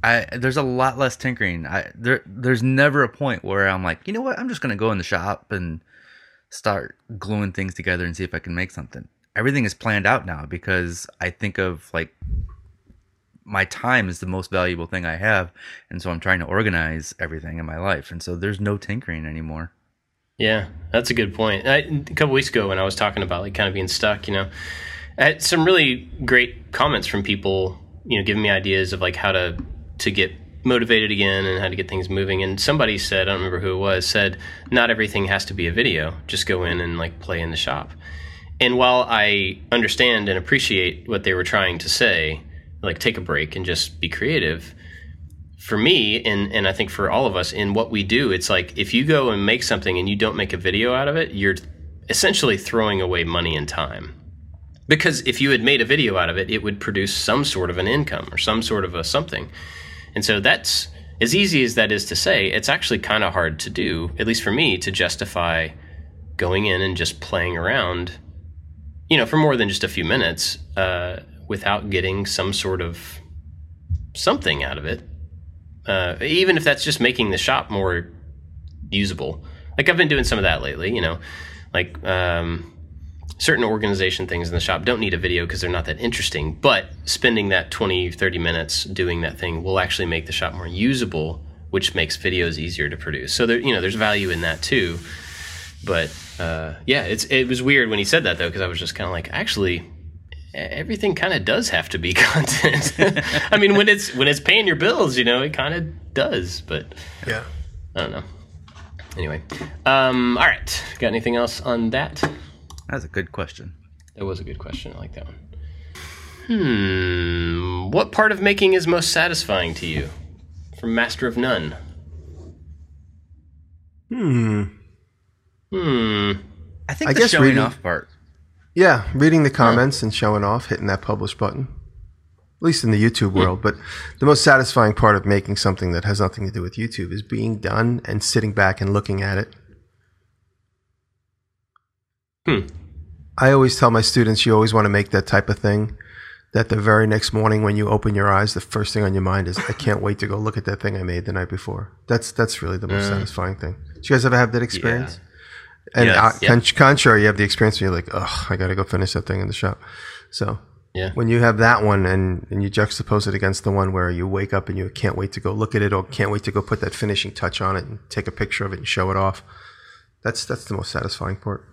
I there's a lot less tinkering. I there there's never a point where I'm like, you know what? I'm just gonna go in the shop and start gluing things together and see if I can make something. Everything is planned out now because I think of like my time is the most valuable thing I have, and so I'm trying to organize everything in my life, and so there's no tinkering anymore. Yeah, that's a good point. I, a couple weeks ago, when I was talking about like kind of being stuck, you know, I had some really great comments from people, you know, giving me ideas of like how to to get motivated again and how to get things moving. And somebody said, I don't remember who it was, said not everything has to be a video. Just go in and like play in the shop. And while I understand and appreciate what they were trying to say, like take a break and just be creative, for me and and I think for all of us in what we do, it's like if you go and make something and you don't make a video out of it, you're essentially throwing away money and time. Because if you had made a video out of it, it would produce some sort of an income or some sort of a something. And so that's as easy as that is to say, it's actually kind of hard to do, at least for me, to justify going in and just playing around, you know, for more than just a few minutes, uh, without getting some sort of something out of it uh, even if that's just making the shop more usable. Like I've been doing some of that lately, you know, like um, certain organization things in the shop don't need a video because they're not that interesting, but spending that 20, 30 minutes doing that thing will actually make the shop more usable, which makes videos easier to produce. So there, you know, there's value in that too. But uh, yeah, it's it was weird when he said that though, because I was just kind of like, actually, everything kind of does have to be [LAUGHS] content. I mean, when it's when it's paying your bills, you know, it kind of does. But yeah I don't know. Anyway, um, all right. Got anything else on that? That's a good question. That was a good question. I like that one. Hmm. What part of making is most satisfying to you? From Master of None. hmm Hmm. I think I the guess showing reading- off part. Yeah, reading the comments and showing off, hitting that publish button. At least in the YouTube world. But the most satisfying part of making something that has nothing to do with YouTube is being done and sitting back and looking at it. Hmm. I always tell my students you always want to make that type of thing that the very next morning when you open your eyes, the first thing on your mind is, I can't wait to go look at that thing I made the night before. That's that's really the most satisfying thing. Do you guys ever have that experience? And Yes. Yeah. contrary, you have the experience where you're like, oh, I got to go finish that thing in the shop. So Yeah. when you have that one and, and you juxtapose it against the one where you wake up and you can't wait to go look at it or can't wait to go put that finishing touch on it and take a picture of it and show it off, that's that's the most satisfying part.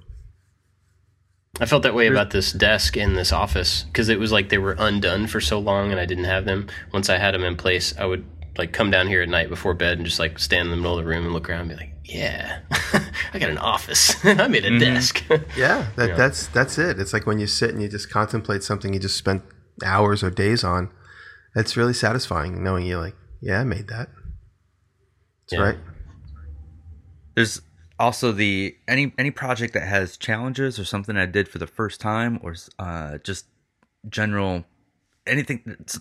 I felt that way about this desk in this office because it was like they were undone for so long and I didn't have them. Once I had them in place, I would like come down here at night before bed and just like stand in the middle of the room and look around and be like, yeah, [LAUGHS] I got an office. [LAUGHS] I made a desk. [LAUGHS] Yeah, that, Yeah. that's that's it. It's like when you sit and you just contemplate something you just spent hours or days on. It's really satisfying knowing you're like, yeah, I made that. That's Yeah. right. There's also the any any project that has challenges or something I did for the first time or uh, just general anything that's-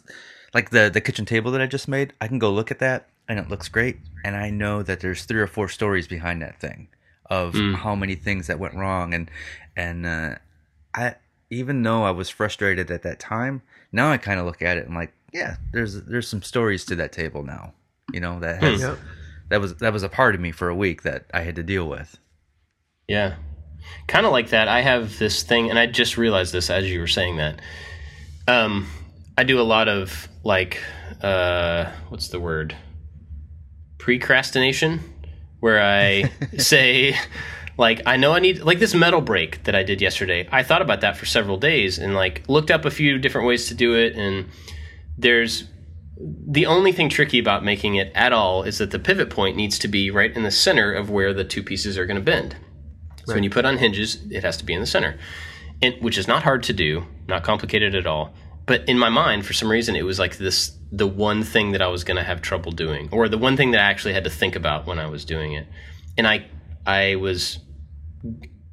like the the kitchen table that I just made. I can go look at that and it looks great, and I know that there's three or four stories behind that thing of how many things that went wrong and and uh, I even though I was frustrated at that time, now I kind of look at it and like, yeah, there's there's some stories to that table now, you know, that has Yep. that was that was a part of me for a week that I had to deal with. Yeah. Kind of like that. I have this thing, and I just realized this as you were saying that. Um, I do a lot of like, uh, what's the word? Precrastination, where I [LAUGHS] say, like, I know I need, like this metal brake that I did yesterday. I thought about that for several days and like looked up a few different ways to do it. And there's the only thing tricky about making it at all is that the pivot point needs to be right in the center of where the two pieces are going to bend. So when you put on hinges, it has to be in the center, and, which is not hard to do, not complicated at all. But in my mind, for some reason, it was like this the one thing that I was going to have trouble doing, or the one thing that I actually had to think about when I was doing it, and I I was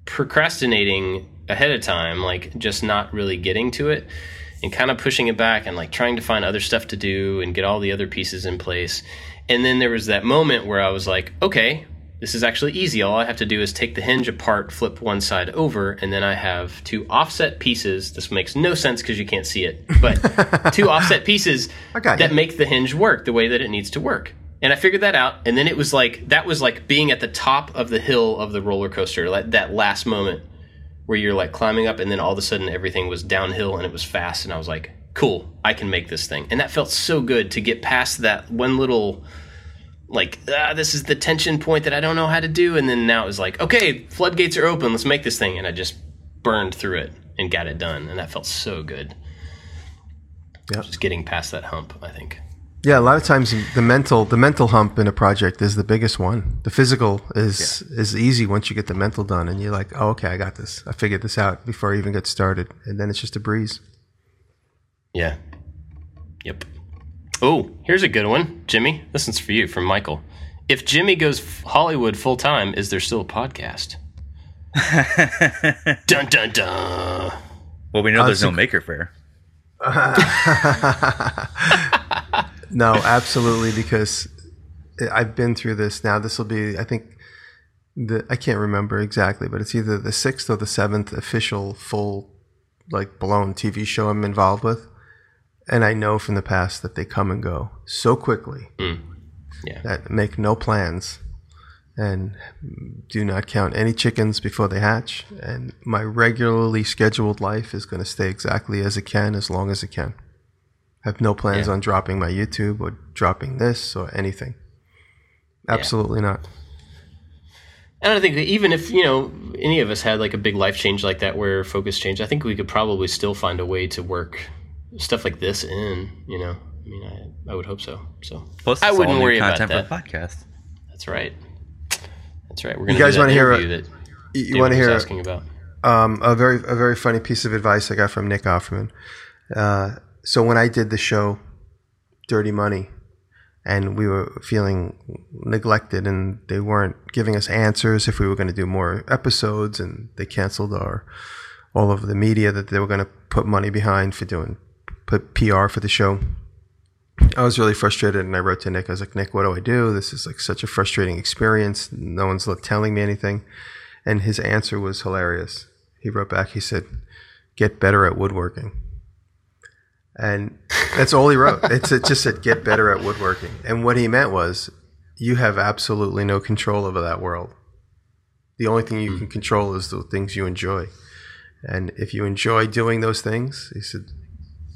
procrastinating ahead of time, like just not really getting to it, and kind of pushing it back, and like trying to find other stuff to do and get all the other pieces in place. And then there was that moment where I was like, okay, this is actually easy. All I have to do is take the hinge apart, flip one side over, and then I have two offset pieces. This makes no sense because you can't see it, but [LAUGHS] two offset pieces got that make the hinge work the way that it needs to work. And I figured that out, and then it was like that was like being at the top of the hill of the roller coaster, like that last moment where you're like climbing up, and then all of a sudden everything was downhill and it was fast, and I was like, "Cool, I can make this thing." And that felt so good to get past that one little like ah, this is the tension point that I don't know how to do, and then now it was like, okay, floodgates are open, let's make this thing, and I just burned through it and got it done, and that felt so good. Yep. Just getting past that hump, I think. Yeah, a lot of times the mental the mental hump in a project is the biggest one. The physical is is easy once you get the mental done, and you're like, oh, okay, I got this. I figured this out before I even get started, and then it's just a breeze. Yeah. Yep. Oh, here's a good one, Jimmy. This one's for you from Michael. If Jimmy goes Hollywood full time, is there still a podcast? [LAUGHS] dun dun dun. Well, we know there's so- no Maker Faire. [LAUGHS] No, absolutely, because I've been through this. Now this will be, I think, the I can't remember exactly, but it's either the sixth or the seventh official full, like blown TV show I'm involved with, and I know from the past that they come and go so quickly mm. Yeah. that make no plans and do not count any chickens before they hatch. And my regularly scheduled life is going to stay exactly as it can as long as it can. I have no plans Yeah. on dropping my YouTube or dropping this or anything. Absolutely not. And I think that even if, you know, any of us had like a big life change like that where focus changed, I think we could probably still find a way to work stuff like this in, you know. I mean, I, I would hope so. So Plus, I wouldn't all new worry about content that. for the podcast. That's right. That's right. We're going You guys wanna hear a- interview that You, want to hear asking about. um, a very a very funny piece of advice I got from Nick Offerman. Uh, so when I did the show Dirty Money, and we were feeling neglected, and they weren't giving us answers if we were going to do more episodes, and they canceled our all of the media that they were going to put money behind for doing put PR for the show. I was really frustrated, and I wrote to Nick. I was like, Nick, what do I do? This is like such a frustrating experience. No one's like telling me anything. And his answer was hilarious. He wrote back, he said, Get better at woodworking. And that's all he wrote. It's, it just said, Get better at woodworking. And what he meant was, You have absolutely no control over that world. The only thing you hmm. can control is the things you enjoy. And if you enjoy doing those things, he said,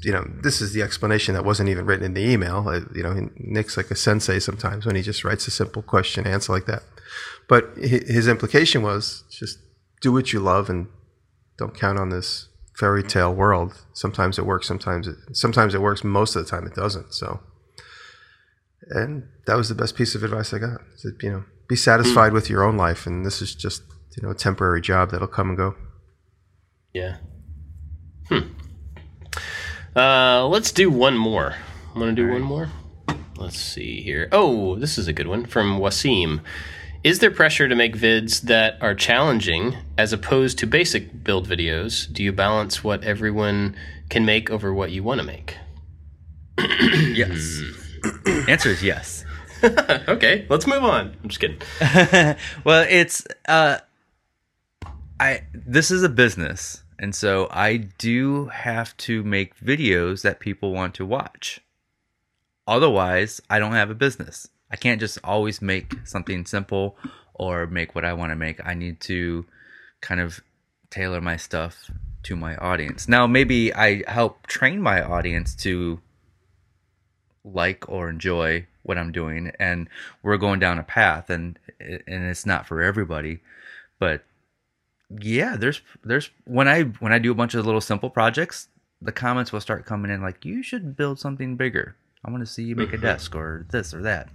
you know, this is the explanation that wasn't even written in the email. Uh, you know, Nick's like a sensei sometimes when he just writes a simple question answer like that. But his implication was just do what you love and don't count on this fairy tale world. Sometimes it works, sometimes it sometimes it works. Most of the time, it doesn't. So, and that was the best piece of advice I got. That, you know, be satisfied with your own life, and this is just you know a temporary job that'll come and go. Yeah. Hmm. Uh, let's do one more. Want to do one more? Let's see here. Oh, this is a good one from Wasim. Is there pressure to make vids that are challenging as opposed to basic build videos? Do you balance what everyone can make over what you want to make? [CLEARS THROAT] Yes. [CLEARS THROAT] Answer is yes. [LAUGHS] okay, let's move on. I'm just kidding. [LAUGHS] well, it's uh I this is a business, and so I do have to make videos that people want to watch. Otherwise, I don't have a business. I can't just always make something simple or make what I want to make. I need to kind of tailor my stuff to my audience. Now, maybe I help train my audience to like or enjoy what I'm doing, and we're going down a path, and and it's not for everybody, but yeah, there's there's when I when I do a bunch of little simple projects, the comments will start coming in like you should build something bigger. I want to see you make a mm-hmm. desk or this or that.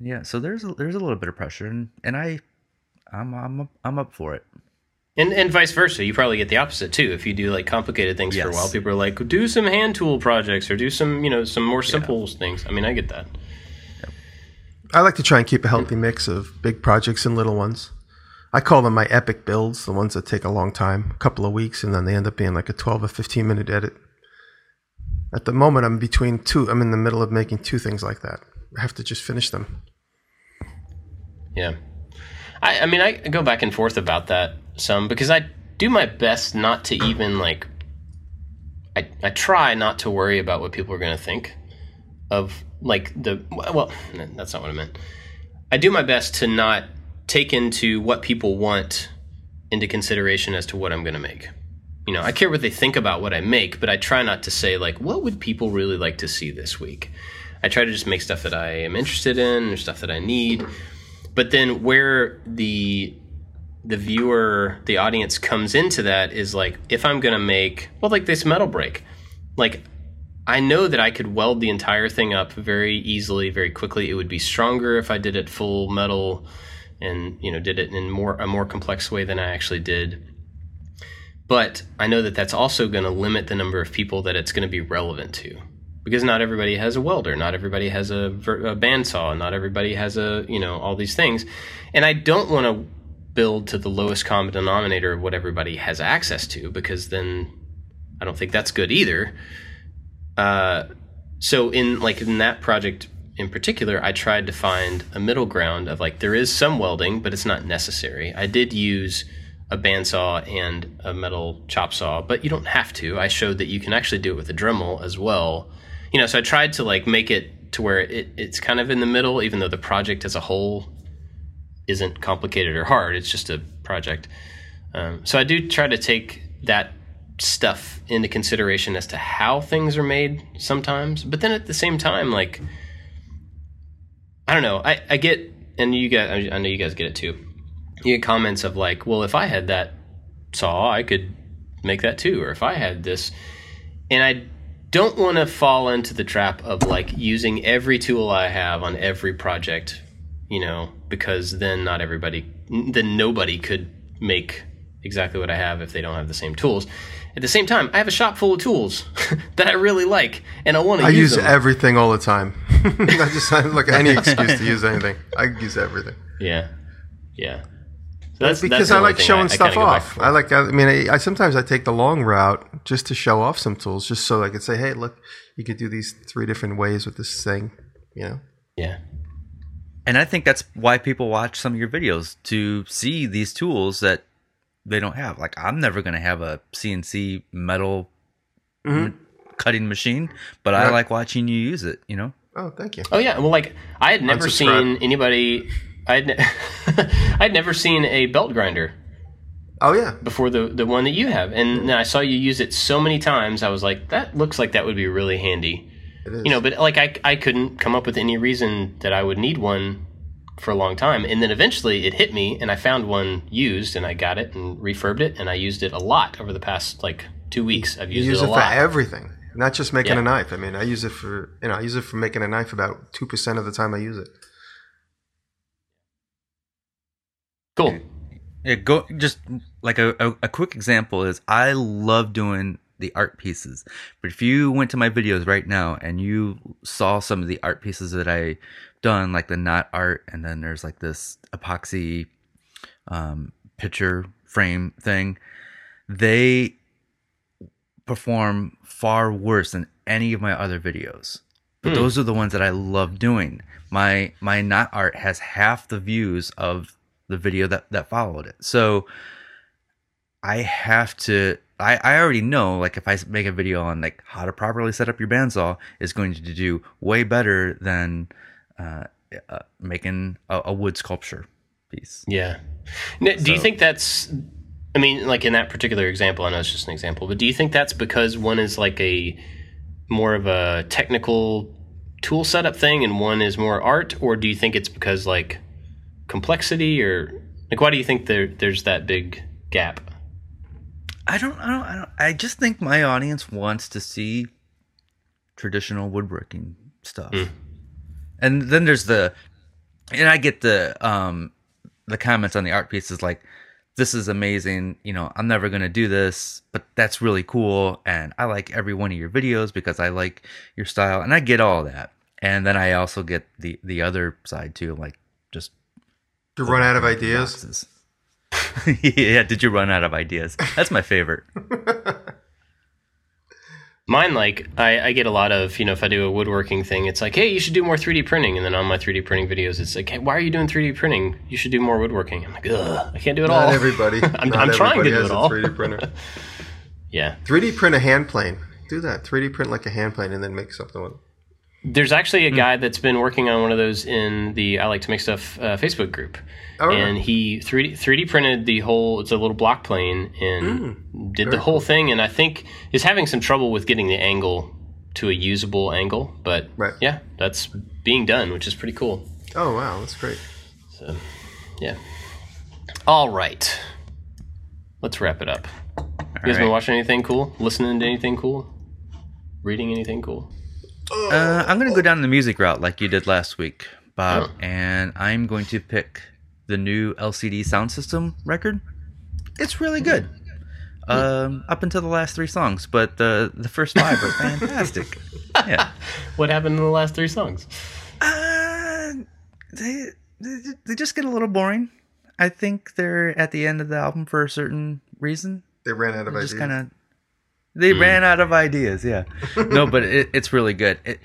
Yeah, so there's a, there's a little bit of pressure, and and I I'm I'm up, I'm up for it. And and vice versa. You probably get the opposite too. If you do like complicated things for a while, people are like, do some hand tool projects or do some, you know, some more simple things. I mean, I get that. I like to try and keep a healthy mix of big projects and little ones. I call them my epic builds, the ones that take a long time, a couple of weeks, and then they end up being like a 12 or 15 minute edit. At the moment, I'm between two, I'm in the middle of making two things like that. I have to just finish them. Yeah. I, I mean, I go back and forth about that some because I do my best not to even like. I, I try not to worry about what people are going to think of like the well that's not what I meant. I do my best to not take into what people want into consideration as to what I'm going to make. You know, I care what they think about what I make, but I try not to say like what would people really like to see this week. I try to just make stuff that I am interested in or stuff that I need but then where the the viewer the audience comes into that is like if i'm gonna make well like this metal brake like i know that i could weld the entire thing up very easily very quickly it would be stronger if i did it full metal and you know did it in more a more complex way than i actually did. But i know that that's also going to limit the number of people that it's going to be relevant to. Because not everybody has a welder, not everybody has a, a bandsaw, not everybody has a you know all these things, and I don't want to build to the lowest common denominator of what everybody has access to because then I don't think that's good either. Uh, so in like in that project in particular, I tried to find a middle ground of like there is some welding, but it's not necessary. I did use a bandsaw and a metal chop saw, but you don't have to. I showed that you can actually do it with a Dremel as well. You know, so I tried to like make it to where it, it's kind of in the middle, even though the project as a whole isn't complicated or hard. It's just a project. Um, so I do try to take that stuff into consideration as to how things are made sometimes, but then at the same time, like I don't know, I, I get, and you guys, I know you guys get it too. You get comments of like, well, if I had that saw, I could make that too, or if I had this, and I don't want to fall into the trap of like using every tool I have on every project, you know, because then not everybody, then nobody could make exactly what I have if they don't have the same tools. At the same time, I have a shop full of tools [LAUGHS] that I really like, and I want to I use, use everything all the time. [LAUGHS] I just I look at any excuse to [LAUGHS] use anything. I use everything. yeah, yeah. So that's, because that's I like showing I stuff kinda go back off. I like. I mean, I, I sometimes I take the long route just to show off some tools, just so I could say, "Hey, look, you could do these three different ways with this thing." You know, yeah, And I think that's why people watch some of your videos to see these tools that they don't have. Like I'm never going to have a CNC metal mm-hmm. m- cutting machine, but I like watching you use it, you know? Oh, thank you. Oh yeah, well, like I had never seen anybody. I'd ne- [LAUGHS] I'd never seen a belt grinder Oh yeah, before the the one that you have, and then I saw you use it so many times. I was like, that looks like that would be really handy, it is. you know. But like I I couldn't come up with any reason that I would need one for a long time, and then eventually it hit me, and I found one used, and I got it and refurbed it, and I used it a lot over the past like two weeks. I've you used use it it a for lot. everything, not just making Yeah. a knife. I mean, I use it for you know, I use it for making a knife about two percent of the time I use it. cool. Yeah, go just like a, a, a quick example is I love doing the art pieces. But if you went to my videos right now and you saw some of the art pieces that I done, like the knot art, and then there's like this epoxy um, picture frame thing, they perform far worse than any of my other videos. But Hmm. those are the ones that I love doing. My my knot art has half the views of the video that that followed it. So I have to I, I already know like if I make a video on like how to properly set up your bandsaw is going to do way better than uh, uh, making a, a wood sculpture piece. Yeah. N- Do you think that's? I mean, like in that particular example, I know it's just an example, but do you think that's because one is like a more of a technical tool setup thing, and one is more art, or do you think it's because like complexity, or like why do you think there there's that big gap? I don't, I don't, I don't. I just think my audience wants to see traditional woodworking stuff, and then there's the, and I get the um the comments on the art pieces like, "This is amazing," you know, I'm never gonna do this, but that's really cool, and I like every one of your videos because I like your style, and I get all that, and then I also get the the other side too, like just To run out of ideas. [LAUGHS] yeah, did you run out of ideas? That's my favorite. [LAUGHS] Mine, like, I, I get a lot of, you know, if I do a woodworking thing, it's like, hey, you should do more 3D printing. And then on my 3D printing videos, it's like, hey, why are you doing 3D printing? You should do more woodworking. I'm like, ugh, I can't do it all. Everybody. [LAUGHS] I'm- not I'm trying to everybody do has it a all. 3D printer. [LAUGHS] Yeah. 3D print a hand plane. Do that. 3D print like a hand plane and then make something with it. There's actually a Hmm. guy that's been working on one of those in the I Like to Make Stuff uh, Facebook group. Oh, and he 3D 3D printed the whole. It's a little block plane and did the whole thing. And I think is having some trouble with getting the angle to a usable angle. But Right. yeah, that's being done, which is pretty cool. Oh, wow. That's great. So yeah. All right. Let's wrap it up. You guys been watching anything cool? Listening to anything cool? Reading anything cool? Uh, I'm going to go down the music route like you did last week, Bob, Oh. and I'm going to pick the new LCD Soundsystem record. It's really good. Um, up until the last three songs, but the the first five are [LAUGHS] fantastic. Yeah, [LAUGHS] What happened in the last three songs? uh, they, they they just get a little boring. I think they're at the end of the album for a certain reason. They ran out of They ideas. just kind of they ran out of ideas yeah no but it, it's really good it,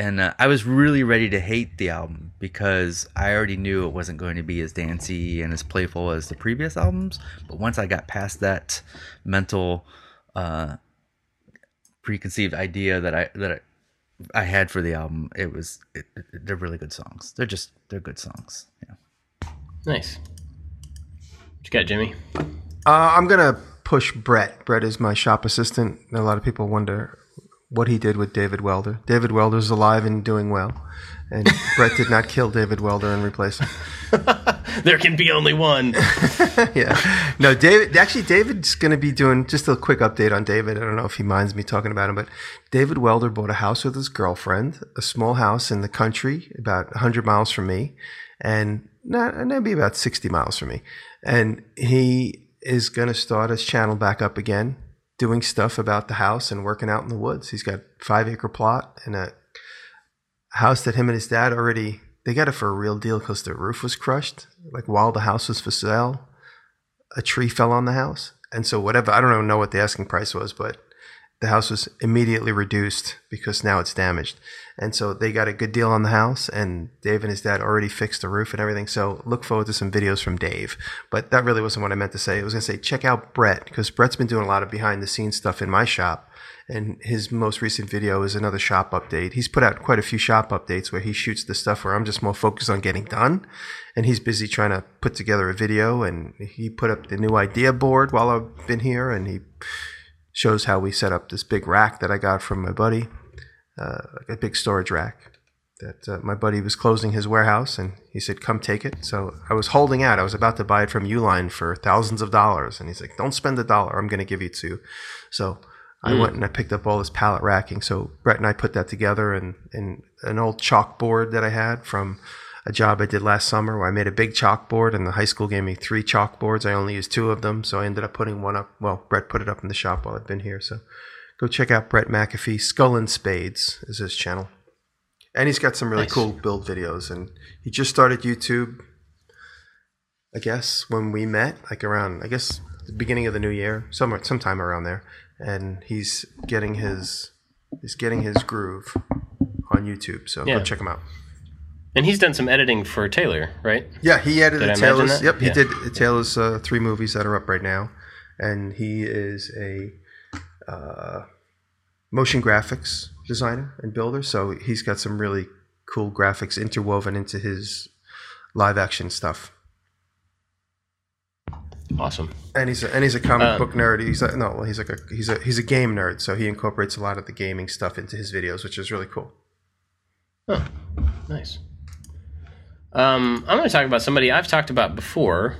and uh, i was really ready to hate the album because i already knew it wasn't going to be as dancey and as playful as the previous albums but once i got past that mental uh preconceived idea that i that i, I had for the album it was it, it- they're really good songs they're just they're good songs yeah Nice. What you got, Jimmy? Uh, I'm gonna push Brett. Brett is my shop assistant. A lot of people wonder what he did with David Welder. David Welder's alive and doing well, and [LAUGHS] Brett did not kill David Welder and replace him. [LAUGHS] There can be only one. [LAUGHS] yeah, no, David. Actually, David's gonna be doing just a quick update on David. I don't know if he minds me talking about him, but David Welder bought a house with his girlfriend, a small house in the country, about 100 miles from me, and not maybe about 60 miles from me, and he is going to start his channel back up again, doing stuff about the house and working out in the woods. He's got five acre plot and a house that him and his dad already they got it for a real deal because the roof was crushed. Like while the house was for sale, a tree fell on the house, and so whatever I don't know what the asking price was, but the house was immediately reduced because now it's damaged. And so they got a good deal on the house, and Dave and his dad already fixed the roof and everything. So look forward to some videos from Dave. But that really wasn't what I meant to say. I was going to say, check out Brett, because Brett's been doing a lot of behind the scenes stuff in my shop. And his most recent video is another shop update. He's put out quite a few shop updates where he shoots the stuff where I'm just more focused on getting done. And he's busy trying to put together a video. And he put up the new idea board while I've been here. And he shows how we set up this big rack that I got from my buddy, uh, a big storage rack that uh, my buddy was closing his warehouse and he said, come take it. So I was holding out. I was about to buy it from Uline for thousands of dollars. And he's like, don't spend a dollar. I'm going to give you two. So I went and I picked up all this pallet racking. So Brett and I put that together and, and an old chalkboard that I had from a job I did last summer where I made a big chalkboard and the high school gave me three chalkboards. I only used two of them. So I ended up putting one up. Well, Brett put it up in the shop while I've been here. So go check out Brett McAfee. Skull and Spades is his channel. And he's got some really Nice. cool build videos. And he just started YouTube, I guess, when we met, like around, I guess, the beginning of the new year, somewhere, sometime around there. And he's getting his, he's getting his groove on YouTube. So Yeah. go check him out. And he's done some editing for Taylor, right? Yeah, he edited Did Taylor's. Yep, he Yeah. did Taylor's uh, three movies that are up right now, and he is a uh, motion graphics designer and builder. So he's got some really cool graphics interwoven into his live action stuff. Awesome. And he's a, and he's a comic Um, book nerd. He's a, no, well, he's like a he's a he's a game nerd, so he incorporates a lot of the gaming stuff into his videos, which is really cool. Oh, nice. Um, I'm going to talk about somebody I've talked about before.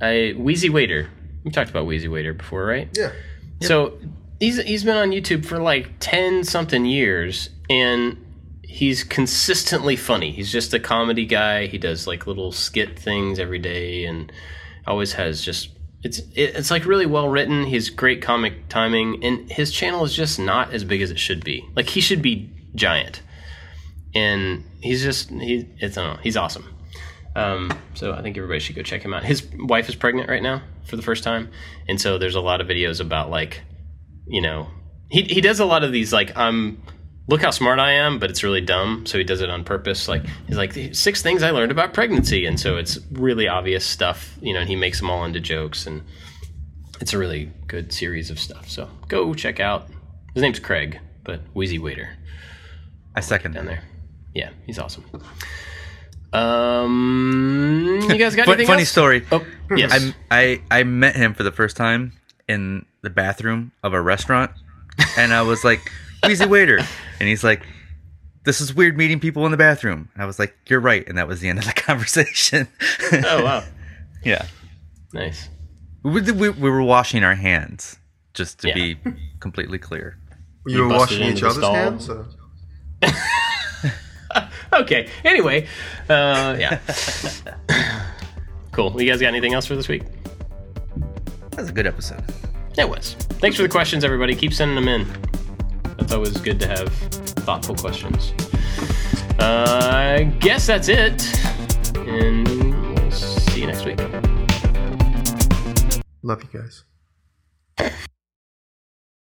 I Wheezy Waiter. We've talked about Wheezy Waiter before, right? Yeah. So he's he's been on YouTube for like ten something years, and he's consistently funny. He's just a comedy guy. He does like little skit things every day, and always has just it's it, it's like really well written. He's great comic timing, and his channel is just not as big as it should be. Like he should be giant, and he's just he it's I don't know he's awesome. Um, so I think everybody should go check him out. His wife is pregnant right now for the first time, and so there's a lot of videos about like, you know, he he does a lot of these like I'm look how smart I am, but it's really dumb. So he does it on purpose. Like he's like six things I learned about pregnancy, and so it's really obvious stuff, you know. And he makes them all into jokes, and it's a really good series of stuff. So go check out. His name's Craig, but Wheezy Waiter I second down that. there. Yeah, he's awesome. Um, you guys got Fu- anything funny else? story. Oh, yes. I, I I met him for the first time in the bathroom of a restaurant, and I was like, "Wheezy waiter," and he's like, "This is weird meeting people in the bathroom." And I was like, "You're right," and that was the end of the [LAUGHS] conversation. oh wow, yeah, nice. we, we, we were washing our hands, just to Yeah. be completely clear. You, were washing each other's stall? hands. Or? [LAUGHS] [LAUGHS] Okay. Anyway, uh, yeah. [LAUGHS] cool. You guys got anything else for this week? That was a good episode. It was. Thanks for the questions, everybody. Keep sending them in. That's always good to have thoughtful questions. Uh, I guess that's it. And we'll see you next week. Love you guys.